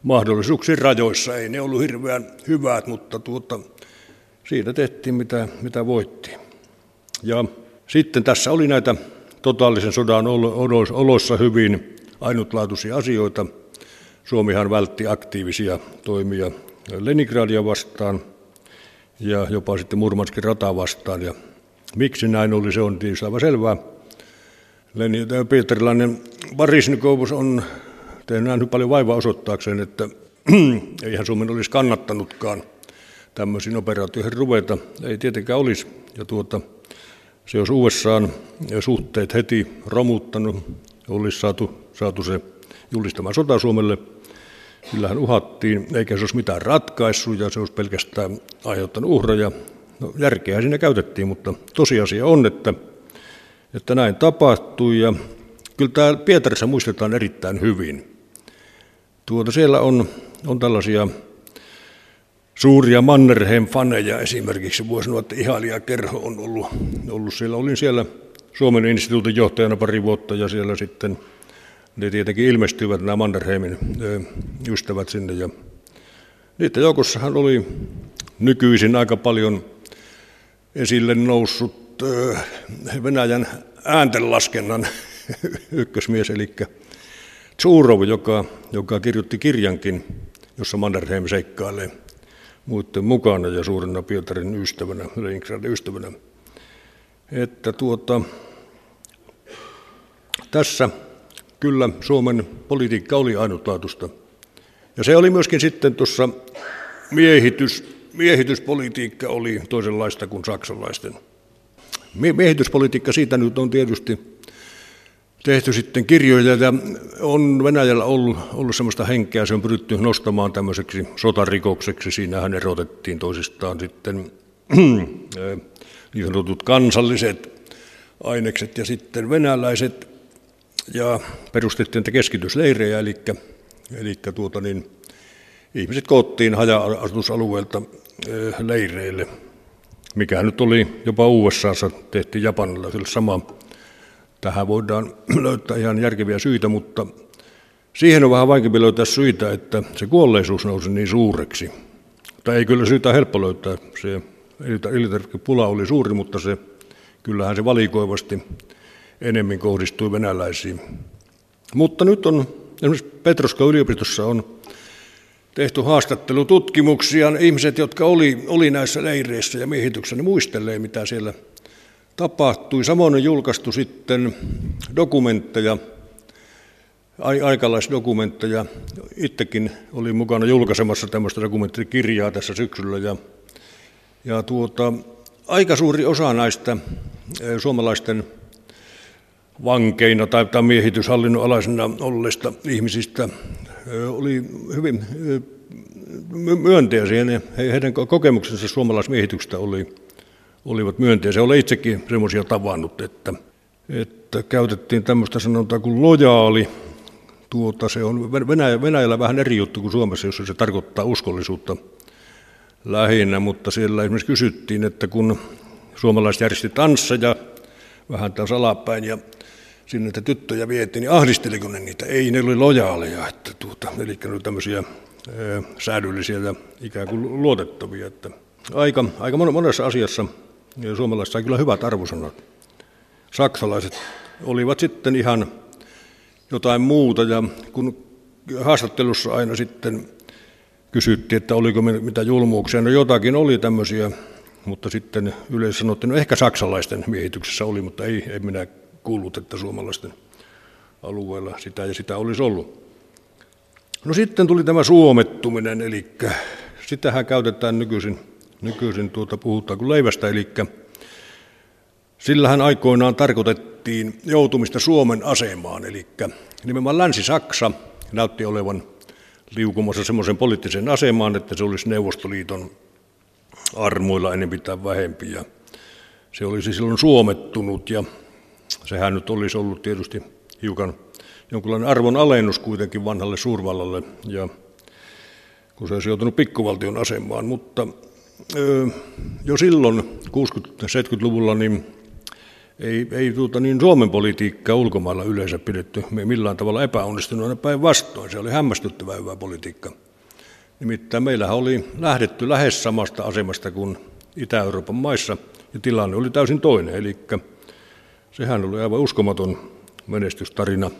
mahdollisuuksien rajoissa. Ei ne ollut hirveän hyvät, mutta tuota, siitä tehtiin mitä, mitä voittiin. Ja sitten tässä oli näitä totaalisen sodan oloissa hyvin ainutlaatuisia asioita. Suomihan vältti aktiivisia toimia Leningradia vastaan ja jopa sitten Murmanskin rata vastaan. Ja miksi näin oli, se on tietysti aivan selvää. Lenin, Pietarilainen Barisnikovus on tehnyt näin paljon vaivaa osoittaakseen, että eihän Suomen olisi kannattanutkaan tämmöisiin operaatioihin ruveta. Ei tietenkään olisi. Ja tuota, se olisi USAn suhteet heti romuttanut, olisi saatu, saatu se julistamaan sota Suomelle. Kyllähän uhattiin, eikä se olisi mitään ratkaissut ja se olisi pelkästään aiheuttanut uhraja. No, järkeä siinä käytettiin, mutta tosiasia on, että, että näin tapahtui ja kyllä tämä Pietarissa muistetaan erittäin hyvin. Tuota, siellä on, on tällaisia suuria Mannerheim-faneja esimerkiksi. Voi sanoa, että ihailijakerho on ollut, ollut siellä. Olin siellä Suomen instituutin johtajana pari vuotta ja siellä sitten ne tietenkin ilmestyivät nämä Mannerheimin ystävät sinne. Ja niiden joukossahan oli nykyisin aika paljon esille noussut Venäjän ääntenlaskennan ykkösmies, eli Tsurov, joka, joka kirjoitti kirjankin, jossa Mannerheim seikkailee muiden mukana ja suurena Pietarin ystävänä, Leningradin ystävänä. Että tuota, tässä kyllä Suomen politiikka oli ainutlaatuista. Ja se oli myöskin sitten tuossa miehitys, miehityspolitiikka oli toisenlaista kuin saksalaisten. Miehityspolitiikka siitä nyt on tietysti tehty sitten kirjoja ja on Venäjällä ollut, ollut sellaista henkeä, se on pyritty nostamaan tämmöiseksi sotarikokseksi. Siinähän erotettiin toisistaan sitten niin sanotut kansalliset ainekset ja sitten venäläiset. Ja perustettiin näitä keskitysleirejä, eli, eli tuota niin, ihmiset koottiin haja-asutusalueelta leireille, mikä nyt oli jopa USAssa, tehtiin Japanilla sillä sama Tähän voidaan löytää ihan järkeviä syitä, mutta siihen on vähän vaikeampi löytää syitä, että se kuolleisuus nousi niin suureksi. Tai ei kyllä syytä helppo löytää. Se elintarvikepula oli suuri, mutta se, kyllähän se valikoivasti enemmän kohdistui venäläisiin. Mutta nyt on, esimerkiksi Petroska yliopistossa on tehty haastattelututkimuksia. Ihmiset, jotka oli, oli näissä leireissä ja miehityksessä, ne muistelee, mitä siellä tapahtui. Samoin on julkaistu sitten dokumentteja, aikalaisdokumentteja. Itsekin olin mukana julkaisemassa tämmöistä dokumenttikirjaa tässä syksyllä ja, ja tuota, aika suuri osa näistä eh, suomalaisten vankeina tai, tai miehityshallinnon alaisena olleista ihmisistä eh, oli hyvin eh, myönteisiä. Heidän kokemuksensa suomalaismiehityksestä oli olivat myönteisiä. Olen itsekin semmoisia tavannut, että, että käytettiin tämmöistä sanontaa kuin lojaali. Tuota, se on Venäjä, Venäjällä vähän eri juttu kuin Suomessa, jossa se tarkoittaa uskollisuutta lähinnä, mutta siellä esimerkiksi kysyttiin, että kun suomalaiset järjesti tansseja vähän tämän salapäin ja sinne että tyttöjä vietiin, niin ahdisteliko ne niitä? Ei, ne oli lojaaleja, että tuota, eli ne oli tämmöisiä ää, säädyllisiä ja ikään kuin luotettavia. Että aika, aika monessa asiassa ja suomalaiset sai kyllä hyvät arvosanat. Saksalaiset olivat sitten ihan jotain muuta ja kun haastattelussa aina sitten kysyttiin, että oliko mitä julmuuksia, no jotakin oli tämmöisiä, mutta sitten yleensä sanottiin, no ehkä saksalaisten miehityksessä oli, mutta ei, ei minä kuullut, että suomalaisten alueella sitä ja sitä olisi ollut. No sitten tuli tämä suomettuminen, eli sitähän käytetään nykyisin, nykyisin tuota, puhutaan kuin leivästä, eli sillähän aikoinaan tarkoitettiin joutumista Suomen asemaan, eli nimenomaan Länsi-Saksa näytti olevan liukumassa semmoisen poliittisen asemaan, että se olisi Neuvostoliiton armoilla enempi tai vähempi. Ja se olisi silloin suomettunut ja sehän nyt olisi ollut tietysti hiukan jonkinlainen arvon alennus kuitenkin vanhalle suurvallalle, ja kun se olisi joutunut pikkuvaltion asemaan. Mutta jo silloin 60-70-luvulla niin ei, ei tuota, niin Suomen politiikkaa ulkomailla yleensä pidetty me millään tavalla epäonnistuneena päinvastoin. Se oli hämmästyttävää hyvää politiikka. Nimittäin meillähän oli lähdetty lähes samasta asemasta kuin Itä-Euroopan maissa, ja tilanne oli täysin toinen. Eli sehän oli aivan uskomaton menestystarina.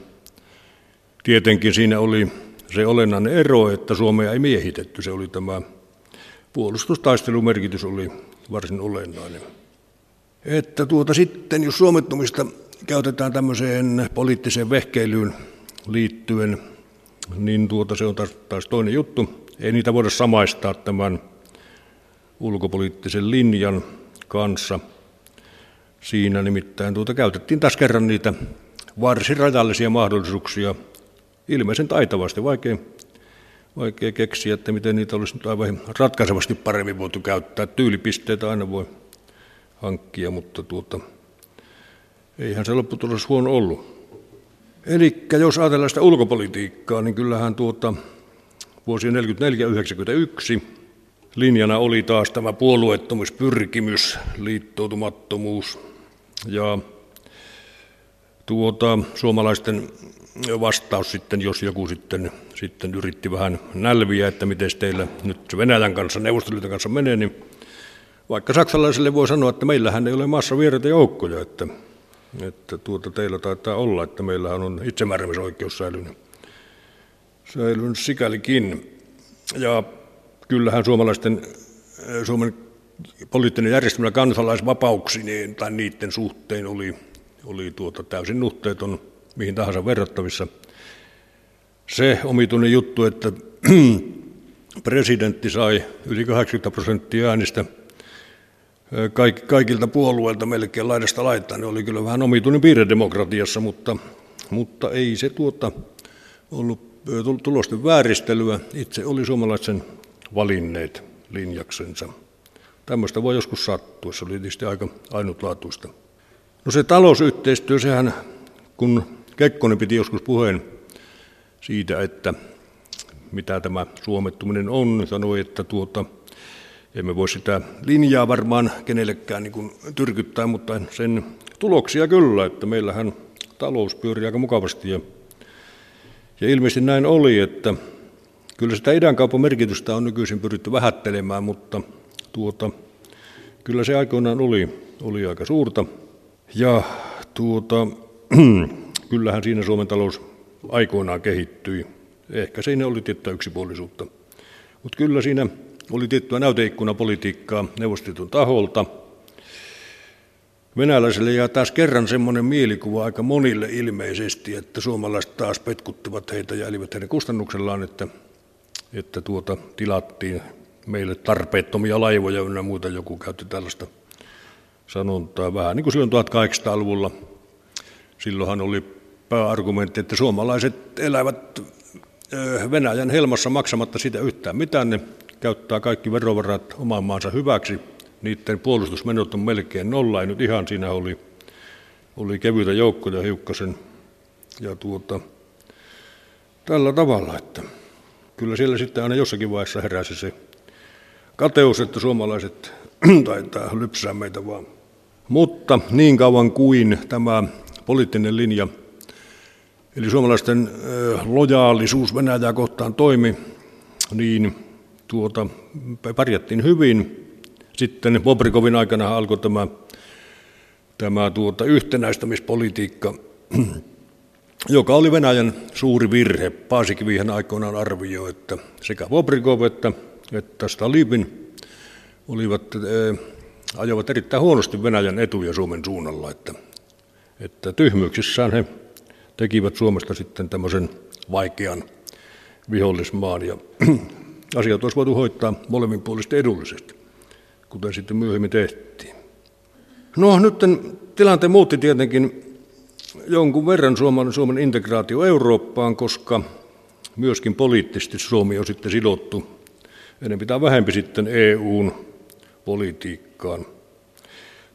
Tietenkin siinä oli se olennainen ero, että Suomea ei miehitetty. Se oli tämä puolustustaistelumerkitys oli varsin olennainen. Että tuota sitten, jos suomettumista käytetään tämmöiseen poliittiseen vehkeilyyn liittyen, niin tuota se on taas, taas toinen juttu. Ei niitä voida samaistaa tämän ulkopoliittisen linjan kanssa. Siinä nimittäin tuota käytettiin taas kerran niitä varsin rajallisia mahdollisuuksia ilmeisen taitavasti. Vaikea, vaikea keksiä, että miten niitä olisi nyt aivan ratkaisevasti paremmin voitu käyttää. Tyylipisteitä aina voi hankkia, mutta tuota, eihän se lopputulos huono ollut. Eli jos ajatellaan sitä ulkopolitiikkaa, niin kyllähän tuota, vuosien 1944-1991 linjana oli taas tämä puolueettomuuspyrkimys, liittoutumattomuus ja tuota, suomalaisten vastaus sitten, jos joku sitten, sitten yritti vähän nälviä, että miten teillä nyt Venäjän kanssa, Neuvostoliiton kanssa menee, niin vaikka saksalaisille voi sanoa, että meillähän ei ole maassa vieraita joukkoja, että, että tuota teillä taitaa olla, että meillähän on itsemääräämisoikeus säilynyt, säilynyt sikälikin. Ja kyllähän suomalaisten, Suomen poliittinen järjestelmä kansalaisvapauksineen tai niiden suhteen oli, oli tuota täysin nuhteeton mihin tahansa verrattavissa. Se omituinen juttu, että presidentti sai yli 80 prosenttia äänistä kaikilta puolueilta melkein laidasta laittaa, niin oli kyllä vähän omituinen piirre demokratiassa, mutta, mutta ei se tuota ollut tulosten vääristelyä. Itse oli suomalaisen valinneet linjaksensa. Tämmöistä voi joskus sattua, se oli tietysti aika ainutlaatuista. No se talousyhteistyö, sehän kun Kekkonen piti joskus puheen siitä, että mitä tämä suomettuminen on, sanoi, että tuota, emme voi sitä linjaa varmaan kenellekään niin kuin tyrkyttää, mutta sen tuloksia kyllä, että meillähän talous pyörii aika mukavasti. Ja, ja ilmeisesti näin oli, että kyllä sitä idänkaupan merkitystä on nykyisin pyritty vähättelemään, mutta tuota, kyllä se aikoinaan oli, oli aika suurta. Ja tuota, kyllähän siinä Suomen talous aikoinaan kehittyi. Ehkä siinä oli tiettyä yksipuolisuutta. Mutta kyllä siinä oli tiettyä näyteikkunapolitiikkaa neuvostoliiton taholta. Venäläisille jää taas kerran semmoinen mielikuva aika monille ilmeisesti, että suomalaiset taas petkuttivat heitä ja elivät heidän kustannuksellaan, että, että tuota, tilattiin meille tarpeettomia laivoja ynnä muuta. Joku käytti tällaista sanontaa vähän niin kuin silloin 1800-luvulla. Silloinhan oli pääargumentti, että suomalaiset elävät Venäjän helmassa maksamatta sitä yhtään mitään. Ne käyttää kaikki verovarat oman maansa hyväksi. Niiden puolustusmenot on melkein nolla. Ei nyt ihan siinä oli, oli kevyitä joukkoja hiukkasen. Ja tuota, tällä tavalla, että kyllä siellä sitten aina jossakin vaiheessa heräsi se kateus, että suomalaiset taitaa lypsää meitä vaan. Mutta niin kauan kuin tämä poliittinen linja, eli suomalaisten lojaalisuus Venäjää kohtaan toimi, niin tuota, pärjättiin hyvin. Sitten Bobrikovin aikana alkoi tämä, tämä tuota, yhtenäistämispolitiikka, joka oli Venäjän suuri virhe. Paasikivihän aikoinaan arvioi, että sekä Bobrikov että, että Stalin olivat, ajoivat erittäin huonosti Venäjän etuja Suomen suunnalla, että, että tyhmyyksissään he tekivät Suomesta sitten tämmöisen vaikean vihollismaan. Ja asiat olisi voitu hoitaa molemminpuolisesti edullisesti, kuten sitten myöhemmin tehtiin. No nyt tilanteen muutti tietenkin jonkun verran Suomen, Suomen integraatio Eurooppaan, koska myöskin poliittisesti Suomi on sitten sidottu enemmän tai vähempi sitten EUn politiikkaan.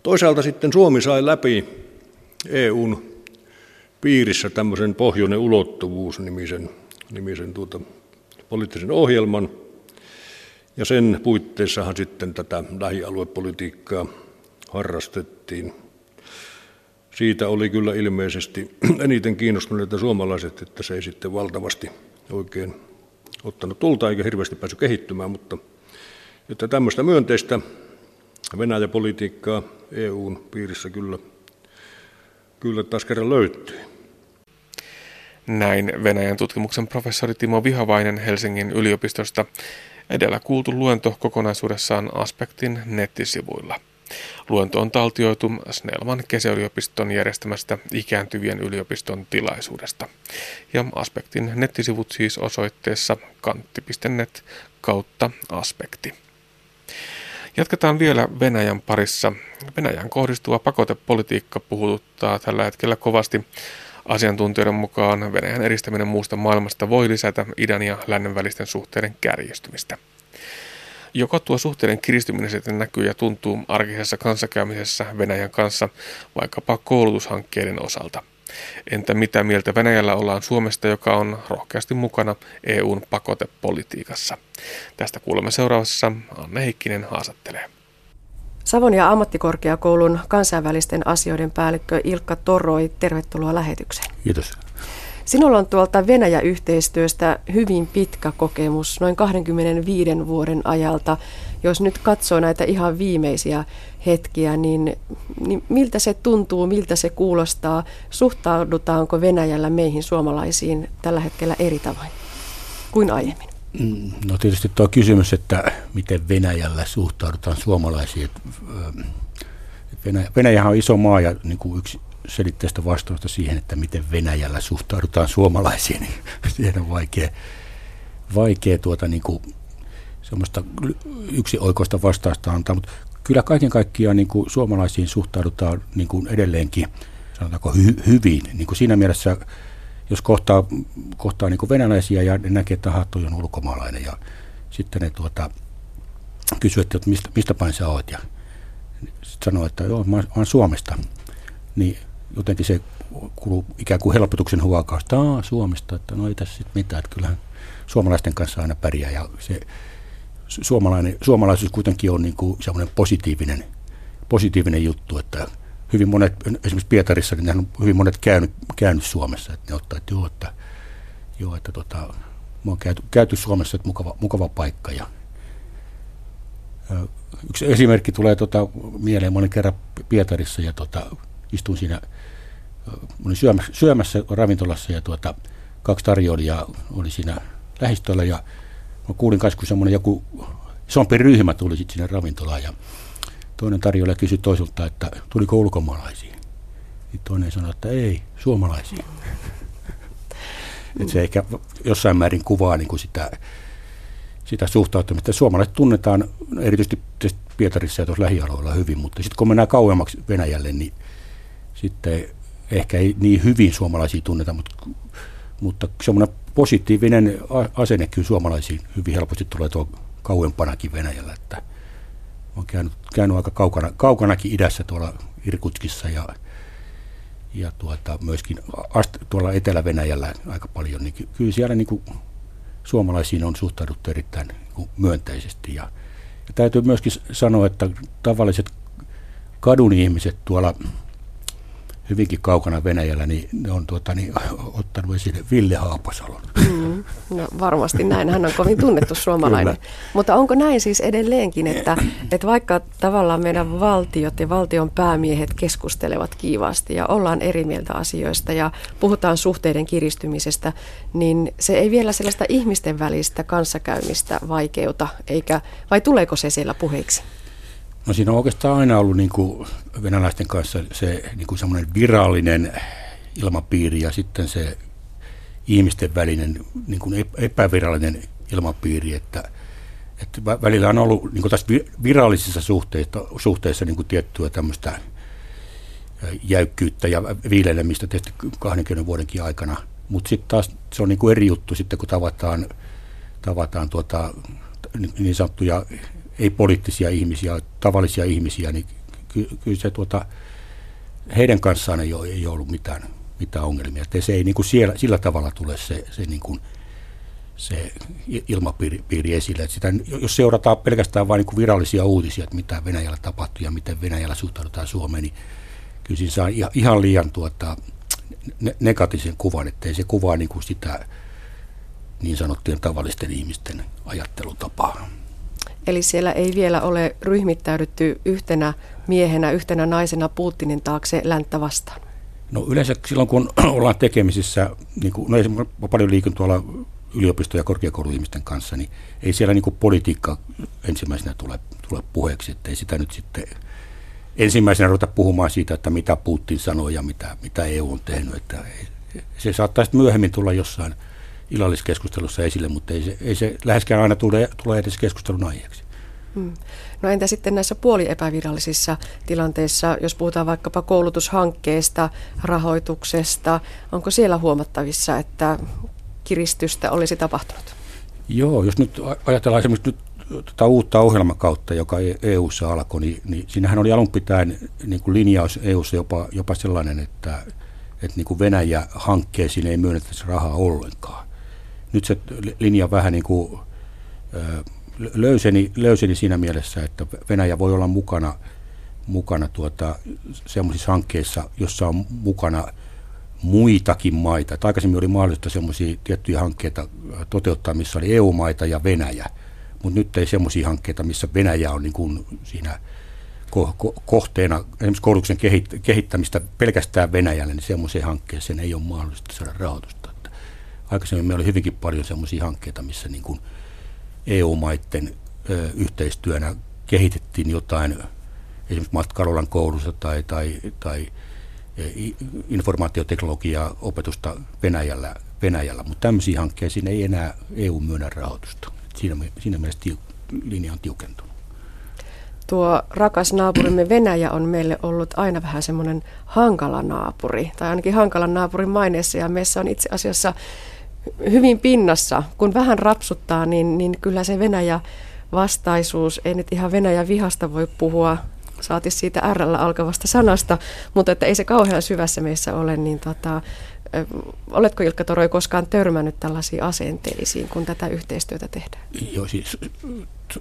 Toisaalta sitten Suomi sai läpi EUn piirissä tämmöisen pohjoinen ulottuvuus nimisen, nimisen tuota, poliittisen ohjelman, ja sen puitteissahan sitten tätä lähialuepolitiikkaa harrastettiin. Siitä oli kyllä ilmeisesti eniten kiinnostuneita suomalaiset, että se ei sitten valtavasti oikein ottanut tulta eikä hirveästi päässyt kehittymään, mutta että tämmöistä myönteistä Venäjä-politiikkaa EUn piirissä kyllä, kyllä taas kerran löytyy. Näin Venäjän tutkimuksen professori Timo Vihavainen Helsingin yliopistosta. Edellä kuultu luento kokonaisuudessaan Aspektin nettisivuilla. Luento on taltioitu Snellman kesäyliopiston järjestämästä ikääntyvien yliopiston tilaisuudesta. Ja Aspektin nettisivut siis osoitteessa kantti.net kautta aspekti. Jatketaan vielä Venäjän parissa. Venäjän kohdistuva pakotepolitiikka puhuttaa tällä hetkellä kovasti. Asiantuntijoiden mukaan Venäjän eristäminen muusta maailmasta voi lisätä idän ja lännen välisten suhteiden kärjistymistä. Joko tuo suhteiden kiristyminen sitten näkyy ja tuntuu arkisessa kanssakäymisessä Venäjän kanssa vaikkapa koulutushankkeiden osalta. Entä mitä mieltä Venäjällä ollaan Suomesta, joka on rohkeasti mukana EUn pakotepolitiikassa? Tästä kuulemme seuraavassa. Anne Heikkinen haastattelee. Savonia ammattikorkeakoulun kansainvälisten asioiden päällikkö Ilkka Toroi, tervetuloa lähetykseen. Kiitos. Sinulla on tuolta Venäjä-yhteistyöstä hyvin pitkä kokemus, noin 25 vuoden ajalta. Jos nyt katsoo näitä ihan viimeisiä hetkiä, niin, niin miltä se tuntuu, miltä se kuulostaa? Suhtaudutaanko Venäjällä meihin suomalaisiin tällä hetkellä eri tavoin kuin aiemmin? Mm, no tietysti tuo kysymys, että miten Venäjällä suhtaudutaan suomalaisiin. Venäjä, Venäjähän on iso maa ja niin kuin yksi selitteistä vastausta siihen, että miten Venäjällä suhtaudutaan suomalaisiin, niin siihen on vaikea, vaikea tuota niin kuin, semmoista yksi oikoista vastausta antaa, mutta kyllä kaiken kaikkiaan niin kuin suomalaisiin suhtaudutaan niin kuin edelleenkin sanotaanko hy, hyvin. Niin kuin siinä mielessä, jos kohtaa, kohtaa niin venäläisiä ja ne näkee, että toi on ulkomaalainen ja sitten ne tuota, kysyvät, että mistä, mistä päin sä oot ja sanoo, että joo, mä oon Suomesta. Niin jotenkin se kuuluu ikään kuin helpotuksen huokausta Suomesta, että no ei tässä sitten mitään, että kyllähän suomalaisten kanssa aina pärjää ja se suomalainen, suomalaisuus kuitenkin on niin kuin semmoinen positiivinen, positiivinen juttu, että hyvin monet, esimerkiksi Pietarissa, niin on hyvin monet käynyt, käynyt Suomessa, että ne ottaa, että joo, että, joo, että tota, mä oon käyty, käyty Suomessa, että mukava, mukava paikka ja Yksi esimerkki tulee tota, mieleen. Mä olin kerran Pietarissa ja tota, istuin siinä olin syömässä, syömässä ravintolassa ja tuota, kaksi tarjoilijaa oli siinä lähistöllä ja mä kuulin kanssa, kun semmoinen joku isompi ryhmä tuli sitten sinne ravintolaan ja toinen tarjoilija kysyi toiselta, että tuliko ulkomaalaisia. Niin toinen sanoi, että ei, suomalaisia. että se ehkä jossain määrin kuvaa niin kuin sitä, sitä suhtautumista. Suomalaiset tunnetaan erityisesti Pietarissa ja tuossa lähialueella hyvin, mutta sitten kun mennään kauemmaksi Venäjälle, niin sitten ehkä ei niin hyvin suomalaisia tunneta, mutta, mutta semmoinen positiivinen asenne kyllä suomalaisiin hyvin helposti tulee tuo kauempanakin Venäjällä, että olen käynyt, käynyt aika kaukana, kaukanakin idässä tuolla Irkutskissa ja, ja tuota, myöskin ast, tuolla Etelä-Venäjällä aika paljon, niin kyllä siellä niin kuin suomalaisiin on suhtauduttu erittäin niin myönteisesti ja, ja täytyy myöskin sanoa, että tavalliset kadun ihmiset tuolla hyvinkin kaukana Venäjällä, niin ne on tuota, niin, ottanut esille Ville Haapasalon. Mm, no varmasti näin, hän on kovin tunnettu suomalainen. Mutta onko näin siis edelleenkin, että, että vaikka tavallaan meidän valtiot ja valtion päämiehet keskustelevat kiivaasti ja ollaan eri mieltä asioista ja puhutaan suhteiden kiristymisestä, niin se ei vielä sellaista ihmisten välistä kanssakäymistä vaikeuta, eikä, vai tuleeko se siellä puheeksi? No siinä on oikeastaan aina ollut niin kuin venäläisten kanssa se niin kuin semmoinen virallinen ilmapiiri ja sitten se ihmisten välinen niin kuin epävirallinen ilmapiiri, että, että välillä on ollut niin kuin tässä virallisissa suhteissa, suhteissa niin kuin tiettyä tämmöistä jäykkyyttä ja viilelemistä tietysti 20 vuodenkin aikana, mutta sitten taas se on niin kuin eri juttu sitten, kun tavataan, tavataan tuota, niin sanottuja ei-poliittisia ihmisiä, tavallisia ihmisiä, niin ky- kyllä se tuota, heidän kanssaan ei ole, ei ollut mitään, mitään ongelmia. Että se ei niin kuin siellä, sillä tavalla tule se, se, niin kuin, se ilmapiiri esille. Että sitä, jos seurataan pelkästään vain niin virallisia uutisia, että mitä Venäjällä tapahtuu ja miten Venäjällä suhtaudutaan Suomeen, niin kyllä siinä saa ihan liian tuota, negatiivisen kuvan, ettei se kuvaa niin kuin sitä niin sanottujen tavallisten ihmisten ajattelutapaa. Eli siellä ei vielä ole ryhmittäydytty yhtenä miehenä, yhtenä naisena Putinin taakse länttä vastaan? No yleensä silloin, kun ollaan tekemisissä, niin kuin, no esimerkiksi paljon liikun tuolla yliopisto- ja korkeakouluihmisten kanssa, niin ei siellä niin kuin politiikka ensimmäisenä tule, tule puheeksi, että ei sitä nyt sitten ensimmäisenä ruveta puhumaan siitä, että mitä Putin sanoo ja mitä, mitä EU on tehnyt. Että se saattaa sitten myöhemmin tulla jossain illalliskeskustelussa esille, mutta ei se, ei se läheskään aina tule, tule edes keskustelun aiheeksi. Hmm. No entä sitten näissä puoliepävirallisissa tilanteissa, jos puhutaan vaikkapa koulutushankkeesta, rahoituksesta, onko siellä huomattavissa, että kiristystä olisi tapahtunut? Joo, jos nyt ajatellaan esimerkiksi nyt tätä uutta ohjelmakautta, joka EU-ssa e alkoi, niin, niin siinähän oli alun pitäen niin kuin linjaus EU-ssa jopa, jopa sellainen, että, että niin kuin Venäjä-hankkeisiin ei myönnettäisi rahaa ollenkaan. Nyt se linja vähän niin kuin, löyseni, löyseni siinä mielessä, että Venäjä voi olla mukana, mukana tuota, sellaisissa hankkeissa, jossa on mukana muitakin maita. Et aikaisemmin oli mahdollista sellaisia tiettyjä hankkeita toteuttaa, missä oli EU-maita ja Venäjä, mutta nyt ei sellaisia hankkeita, missä Venäjä on niin kuin siinä ko- ko- kohteena, esimerkiksi koulutuksen kehit- kehittämistä pelkästään Venäjälle, niin semmoiseen hankkeeseen ei ole mahdollista saada rahoitusta. Että aikaisemmin meillä oli hyvinkin paljon sellaisia hankkeita, missä niin kuin EU-maiden yhteistyönä kehitettiin jotain esimerkiksi matkailualan koulussa tai, tai, tai e, informaatioteknologiaa opetusta Venäjällä, Venäjällä. mutta tämmöisiin hankkeisiin ei enää EU myönnä rahoitusta. Siinä, siinä mielessä tiu, linja on tiukentunut. Tuo rakas naapurimme Venäjä on meille ollut aina vähän semmoinen hankala naapuri, tai ainakin hankalan naapurin maineessa, ja meissä on itse asiassa hyvin pinnassa. Kun vähän rapsuttaa, niin, niin kyllä se Venäjä vastaisuus, ei nyt ihan Venäjä vihasta voi puhua, saati siitä r alkavasta sanasta, mutta että ei se kauhean syvässä meissä ole, niin tota, oletko Ilkka Toroi koskaan törmännyt tällaisiin asenteisiin, kun tätä yhteistyötä tehdään? Joo, siis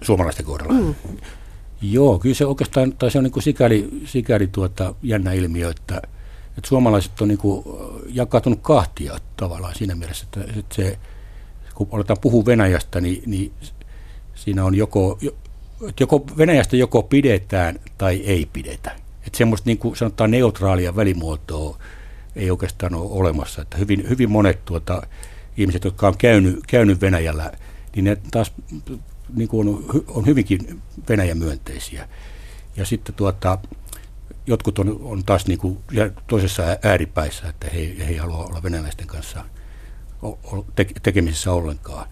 suomalaisten kohdalla. Mm. Joo, kyllä se oikeastaan, tai se on niin kuin sikäli, sikäli tuota, jännä ilmiö, että että suomalaiset on niin kuin jakautunut kahtia tavallaan siinä mielessä, että, että se, kun aletaan puhua Venäjästä, niin, niin siinä on joko, joko Venäjästä joko pidetään tai ei pidetä. Että semmoista niin kuin sanotaan neutraalia välimuotoa ei oikeastaan ole olemassa. Että hyvin, hyvin monet tuota, ihmiset, jotka on käynyt, käynyt Venäjällä, niin ne taas niin kuin on, on hyvinkin Venäjän myönteisiä. Ja sitten tuota, jotkut on, on taas niin kuin toisessa ääripäissä, että he, he ei halua olla venäläisten kanssa tekemisissä ollenkaan.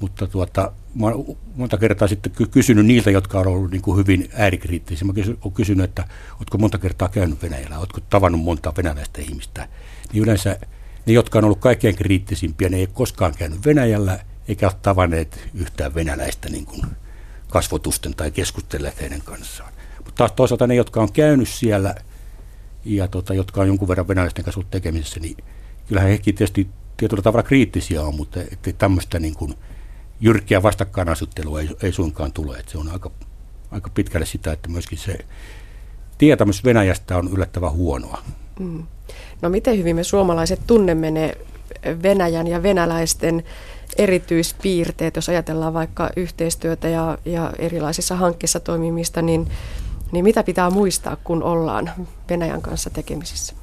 Mutta tuota, mä olen monta kertaa sitten kysynyt niiltä, jotka on ollut niin hyvin äärikriittisiä. Mä olen kysynyt, että oletko monta kertaa käynyt Venäjällä, oletko tavannut monta venäläistä ihmistä. Niin yleensä ne, jotka on ollut kaikkein kriittisimpiä, ne ei koskaan käynyt Venäjällä, eikä ole tavanneet yhtään venäläistä niin kuin kasvotusten tai keskustelleet heidän kanssaan. Mutta taas toisaalta ne, jotka on käynyt siellä ja tota, jotka on jonkun verran venäläisten kanssa tekemisissä, niin kyllähän hekin tietysti tietyllä tavalla kriittisiä on, mutta tämmöistä niin kuin jyrkkiä vastakkainasettelua ei, ei suinkaan tule. Että se on aika, aika pitkälle sitä, että myöskin se tietämys Venäjästä on yllättävän huonoa. Mm. No miten hyvin me suomalaiset tunnemme ne Venäjän ja venäläisten erityispiirteet, jos ajatellaan vaikka yhteistyötä ja, ja erilaisissa hankkeissa toimimista, niin niin mitä pitää muistaa, kun ollaan Venäjän kanssa tekemisissä?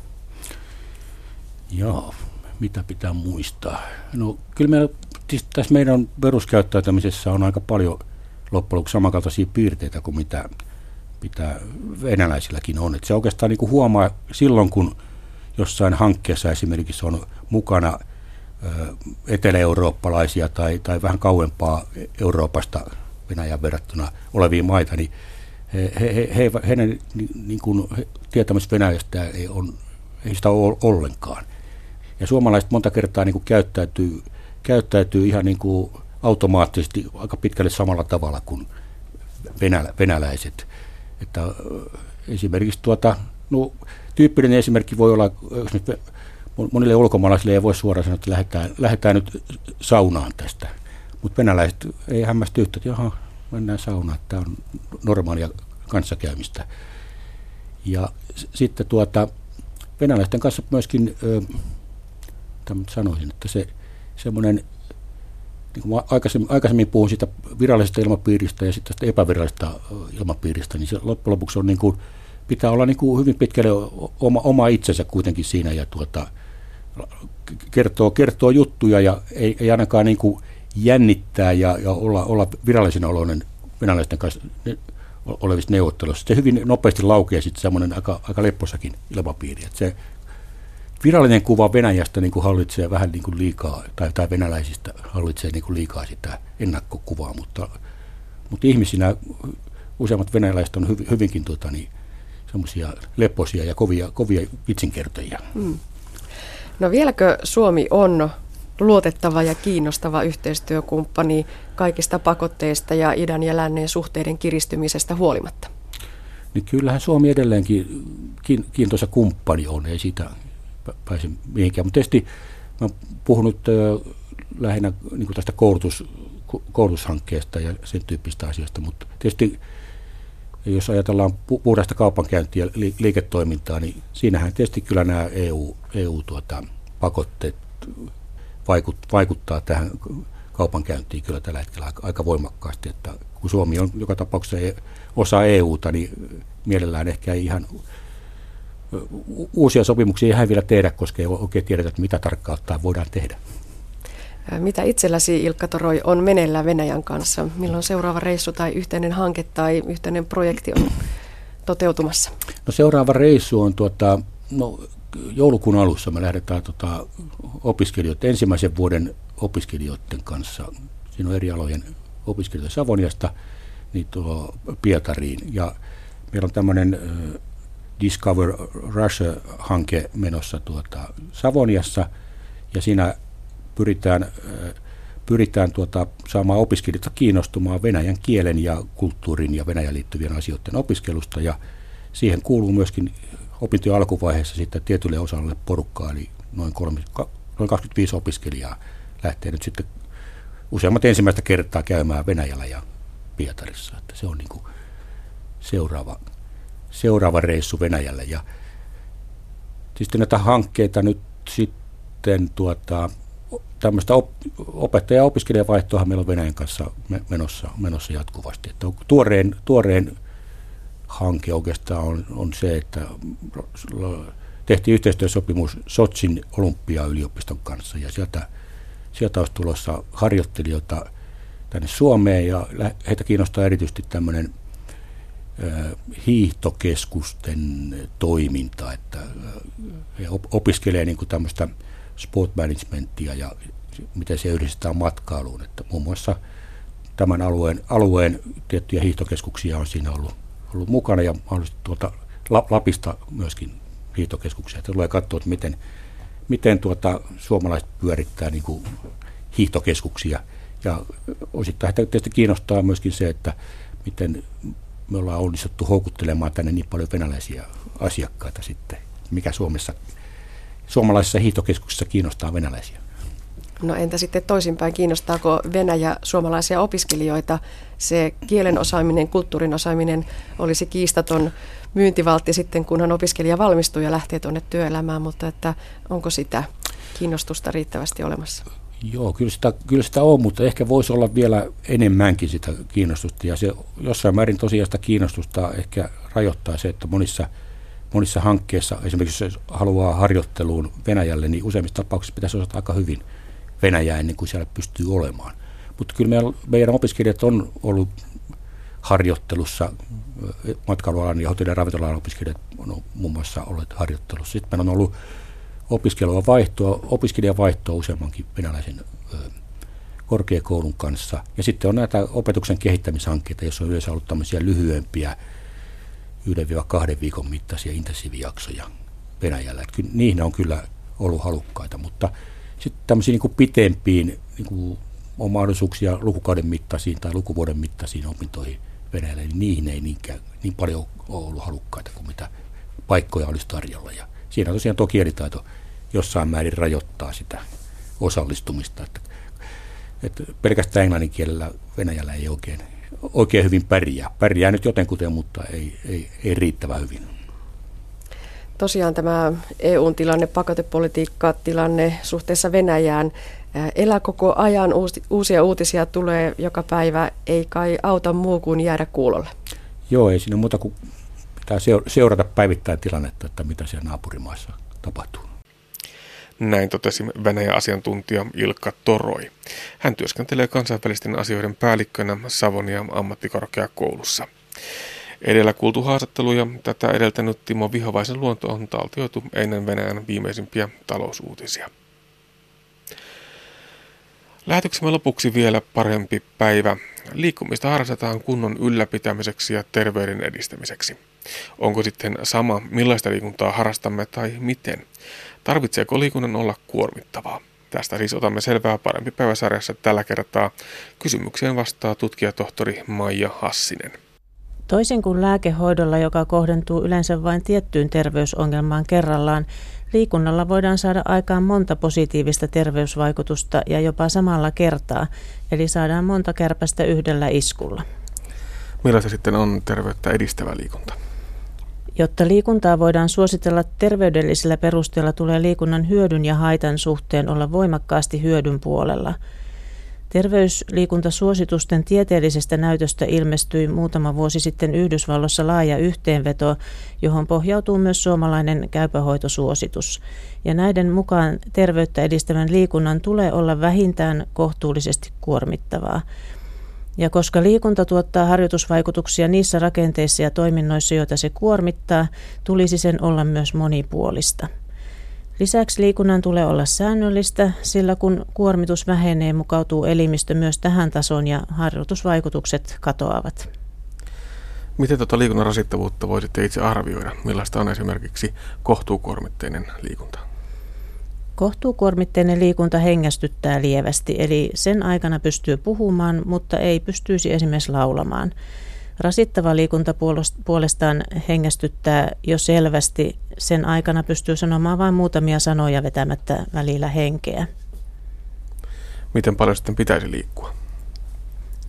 Joo, mitä pitää muistaa? No kyllä meillä, tässä meidän peruskäyttäytymisessä on aika paljon loppujen lopuksi samankaltaisia piirteitä kuin mitä, mitä venäläisilläkin on. Et se oikeastaan niin huomaa silloin, kun jossain hankkeessa esimerkiksi on mukana etelä-eurooppalaisia tai, tai vähän kauempaa Euroopasta Venäjän verrattuna oleviin maita, niin he, he, he, he, heidän niin kuin, tietämys Venäjästä ei, on, ei sitä ole ollenkaan. Ja suomalaiset monta kertaa niin kuin käyttäytyy, käyttäytyy ihan niin kuin automaattisesti aika pitkälle samalla tavalla kuin venälä, venäläiset. Että esimerkiksi tuota, no, tyypillinen esimerkki voi olla, monille ulkomaalaisille ei voi suoraan sanoa, että lähdetään, lähdetään nyt saunaan tästä. Mutta venäläiset ei hämmästy että jaha, mennään saunaan, tämä on normaalia kanssakäymistä. Ja sitten tuota, venäläisten kanssa myöskin, äh, sanoisin, että se semmoinen, niin kuin aikaisemmin, aikaisemmin puhuin siitä virallisesta ilmapiiristä ja sitten tästä epävirallisesta ilmapiiristä, niin se loppujen lopuksi on niin kuin, pitää olla niin kuin hyvin pitkälle oma, oma itsensä kuitenkin siinä ja tuota, kertoo, kertoo juttuja ja ei, ei ainakaan niin kuin jännittää ja, ja olla, olla virallisen oloinen venäläisten kanssa olevissa neuvotteluissa. Se hyvin nopeasti laukeaa sitten semmoinen aika, aika lepposakin ilmapiiri. Että se virallinen kuva Venäjästä niin kuin hallitsee vähän niin kuin liikaa, tai, tai venäläisistä hallitsee niin kuin liikaa sitä ennakkokuvaa, mutta, mutta ihmisinä useimmat venäläiset on hyv, hyvinkin tuota, niin, semmoisia lepposia ja kovia, kovia vitsinkertoja. Hmm. No vieläkö Suomi on luotettava ja kiinnostava yhteistyökumppani kaikista pakotteista ja idän ja lännen suhteiden kiristymisestä huolimatta? Niin kyllähän Suomi edelleenkin kiintoisa kumppani on, ei siitä pääse mihinkään. Mutta tietysti mä oon puhunut lähinnä niin tästä koulutus, koulutushankkeesta ja sen tyyppistä asioista, mutta tietysti jos ajatellaan puhdasta kaupankäyntiä ja liiketoimintaa, niin siinähän tietysti kyllä nämä EU, EU-pakotteet tuota, vaikut, vaikuttaa tähän kaupankäyntiin kyllä tällä hetkellä aika, aika voimakkaasti. Että kun Suomi on joka tapauksessa osa EUta, niin mielellään ehkä ei ihan uusia sopimuksia ei vielä tehdä, koska ei oikein tiedetä, että mitä tarkkaan voidaan tehdä. Mitä itselläsi Ilkka Toroi on meneillään Venäjän kanssa? Milloin seuraava reissu tai yhteinen hanke tai yhteinen projekti on toteutumassa? No seuraava reissu on tuota, no, joulukuun alussa me lähdetään tota, opiskelijoiden, ensimmäisen vuoden opiskelijoiden kanssa, siinä on eri alojen opiskelijoita Savoniasta, niin tuo Pietariin. Ja meillä on tämmöinen Discover Russia-hanke menossa tuota Savoniassa, ja siinä pyritään, pyritään tuota, saamaan opiskelijoita kiinnostumaan Venäjän kielen ja kulttuurin ja Venäjän liittyvien asioiden opiskelusta, ja siihen kuuluu myöskin opintojen alkuvaiheessa sitten tietylle osalle porukkaa, eli noin, kolme, noin 25 opiskelijaa lähtee nyt sitten useammat ensimmäistä kertaa käymään Venäjällä ja Pietarissa. Että se on niin kuin seuraava, seuraava reissu Venäjälle. Ja sitten näitä hankkeita nyt sitten tuota, tämmöistä op, opettaja- ja opiskelijavaihtoa meillä on Venäjän kanssa menossa, menossa jatkuvasti. Että tuoreen, tuoreen hanke oikeastaan on, on se, että tehtiin yhteistyösopimus Sotsin olympiayliopiston kanssa ja sieltä, sieltä olisi tulossa harjoittelijoita tänne Suomeen ja heitä kiinnostaa erityisesti tämmöinen hiihtokeskusten toiminta, että he opiskelee niin kuin tämmöistä sport managementia ja miten se yhdistetään matkailuun. Että muun muassa tämän alueen, alueen tiettyjä hiihtokeskuksia on siinä ollut ollut mukana ja mahdollisesti tuolta Lapista myöskin hiihtokeskuksia. Tulee katsoa, että miten, miten tuota, suomalaiset pyörittää niin kuin hiihtokeskuksia. Ja osittain tietysti kiinnostaa myöskin se, että miten me ollaan onnistuttu houkuttelemaan tänne niin paljon venäläisiä asiakkaita sitten. Mikä Suomessa, suomalaisissa hiihtokeskuksissa kiinnostaa venäläisiä? No entä sitten toisinpäin, kiinnostaako Venäjä suomalaisia opiskelijoita? Se kielen osaaminen, kulttuurin osaaminen olisi kiistaton myyntivaltti sitten, kunhan opiskelija valmistuu ja lähtee tuonne työelämään, mutta että onko sitä kiinnostusta riittävästi olemassa? Joo, kyllä sitä, kyllä sitä on, mutta ehkä voisi olla vielä enemmänkin sitä kiinnostusta. Ja se jossain määrin tosiaan sitä kiinnostusta ehkä rajoittaa se, että monissa, monissa hankkeissa, esimerkiksi jos haluaa harjoitteluun Venäjälle, niin useimmissa tapauksissa pitäisi osata aika hyvin – Venäjää ennen kuin siellä pystyy olemaan. Mutta kyllä meidän, meidän opiskelijat on ollut harjoittelussa, matkailualan ja hotelli- ja ravintola opiskelijat on muun muassa olleet harjoittelussa. Sitten meillä on ollut opiskelua vaihtoa, opiskelijavaihtoa useammankin venäläisen korkeakoulun kanssa. Ja sitten on näitä opetuksen kehittämishankkeita, joissa on yleensä ollut tämmöisiä lyhyempiä, 1-2 viikon mittaisia intensiivijaksoja Venäjällä. Että niihin on kyllä ollut halukkaita, mutta sitten tämmöisiin niin kuin pitempiin niin kuin on mahdollisuuksia lukukauden mittaisiin tai lukuvuoden mittaisiin opintoihin Venäjällä, niin niihin ei niinkään, niin paljon ole ollut halukkaita kuin mitä paikkoja olisi tarjolla. Ja siinä tosiaan tuo kielitaito jossain määrin rajoittaa sitä osallistumista. Että, että pelkästään englannin kielellä Venäjällä ei oikein, oikein hyvin pärjää. Pärjää nyt jotenkuten, mutta ei, ei, ei riittävän hyvin. Tosiaan tämä EUn tilanne, pakotepolitiikka, tilanne suhteessa Venäjään elää koko ajan. Uusia uutisia tulee joka päivä. Ei kai auta muu kuin jäädä kuulolle. Joo, ei siinä muuta kuin pitää seurata päivittäin tilannetta, että mitä siellä naapurimaissa tapahtuu. Näin totesi Venäjän asiantuntija Ilkka Toroi. Hän työskentelee kansainvälisten asioiden päällikkönä Savonia ammattikorkeakoulussa. Edellä kuultu haastattelu ja tätä edeltänyt Timo Vihovaisen luonto on taltioitu ennen Venäjän viimeisimpiä talousuutisia. Lähetyksemme lopuksi vielä parempi päivä. Liikkumista harrastetaan kunnon ylläpitämiseksi ja terveyden edistämiseksi. Onko sitten sama, millaista liikuntaa harrastamme tai miten? Tarvitseeko liikunnan olla kuormittavaa? Tästä siis otamme selvää parempi päiväsarjassa tällä kertaa. Kysymykseen vastaa tutkijatohtori Maija Hassinen. Toisin kuin lääkehoidolla, joka kohdentuu yleensä vain tiettyyn terveysongelmaan kerrallaan, liikunnalla voidaan saada aikaan monta positiivista terveysvaikutusta ja jopa samalla kertaa, eli saadaan monta kärpästä yhdellä iskulla. Millaista sitten on terveyttä edistävä liikunta? Jotta liikuntaa voidaan suositella terveydellisillä perusteella, tulee liikunnan hyödyn ja haitan suhteen olla voimakkaasti hyödyn puolella – Terveysliikuntasuositusten tieteellisestä näytöstä ilmestyi muutama vuosi sitten Yhdysvalloissa laaja yhteenveto, johon pohjautuu myös suomalainen käypähoitosuositus. Ja näiden mukaan terveyttä edistävän liikunnan tulee olla vähintään kohtuullisesti kuormittavaa. Ja koska liikunta tuottaa harjoitusvaikutuksia niissä rakenteissa ja toiminnoissa, joita se kuormittaa, tulisi sen olla myös monipuolista. Lisäksi liikunnan tulee olla säännöllistä, sillä kun kuormitus vähenee, mukautuu elimistö myös tähän tasoon ja harjoitusvaikutukset katoavat. Miten tuota liikunnan rasittavuutta voisitte itse arvioida? Millaista on esimerkiksi kohtuukuormitteinen liikunta? Kohtuukuormitteinen liikunta hengästyttää lievästi, eli sen aikana pystyy puhumaan, mutta ei pystyisi esimerkiksi laulamaan. Rasittava liikunta puolestaan hengästyttää jo selvästi. Sen aikana pystyy sanomaan vain muutamia sanoja vetämättä välillä henkeä. Miten paljon sitten pitäisi liikkua?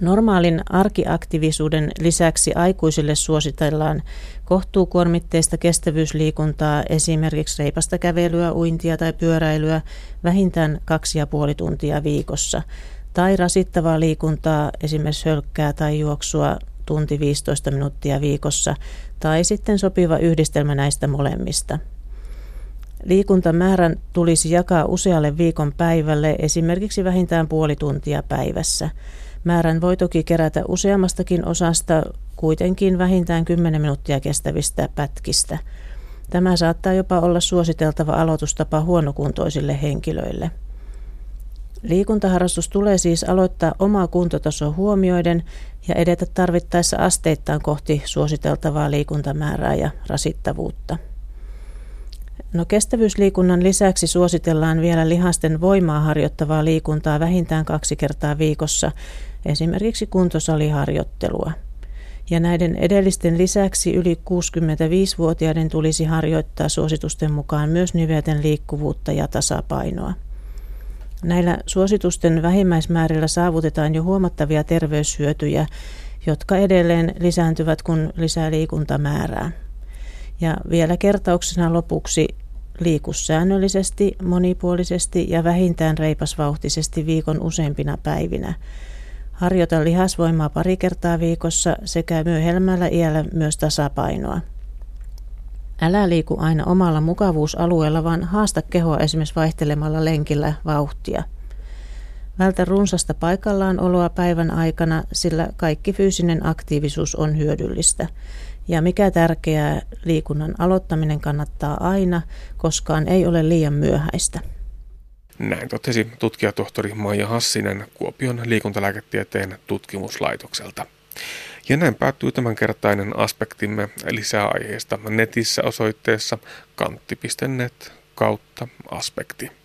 Normaalin arkiaktiivisuuden lisäksi aikuisille suositellaan kohtuukuormitteista kestävyysliikuntaa, esimerkiksi reipasta kävelyä, uintia tai pyöräilyä vähintään kaksi ja puoli tuntia viikossa, tai rasittavaa liikuntaa, esimerkiksi hölkkää tai juoksua tunti 15 minuuttia viikossa tai sitten sopiva yhdistelmä näistä molemmista. Liikuntamäärän tulisi jakaa usealle viikon päivälle, esimerkiksi vähintään puoli tuntia päivässä. Määrän voi toki kerätä useammastakin osasta, kuitenkin vähintään 10 minuuttia kestävistä pätkistä. Tämä saattaa jopa olla suositeltava aloitustapa huonokuntoisille henkilöille. Liikuntaharrastus tulee siis aloittaa omaa kuntotasoa huomioiden ja edetä tarvittaessa asteittain kohti suositeltavaa liikuntamäärää ja rasittavuutta. No kestävyysliikunnan lisäksi suositellaan vielä lihasten voimaa harjoittavaa liikuntaa vähintään kaksi kertaa viikossa, esimerkiksi kuntosaliharjoittelua. Ja näiden edellisten lisäksi yli 65-vuotiaiden tulisi harjoittaa suositusten mukaan myös nivelten liikkuvuutta ja tasapainoa. Näillä suositusten vähimmäismäärillä saavutetaan jo huomattavia terveyshyötyjä, jotka edelleen lisääntyvät, kun lisää liikuntamäärää. Ja vielä kertauksena lopuksi liiku säännöllisesti, monipuolisesti ja vähintään reipasvauhtisesti viikon useimpina päivinä. Harjoita lihasvoimaa pari kertaa viikossa sekä myöhemmällä iällä myös tasapainoa. Älä liiku aina omalla mukavuusalueella, vaan haasta kehoa esimerkiksi vaihtelemalla lenkillä vauhtia. Vältä runsasta paikallaan oloa päivän aikana, sillä kaikki fyysinen aktiivisuus on hyödyllistä. Ja mikä tärkeää, liikunnan aloittaminen kannattaa aina, koskaan ei ole liian myöhäistä. Näin totesi tutkijatohtori Maija Hassinen Kuopion liikuntalääketieteen tutkimuslaitokselta. Ja näin päättyy tämänkertainen aspektimme lisää aiheesta netissä osoitteessa kantti.net kautta aspekti.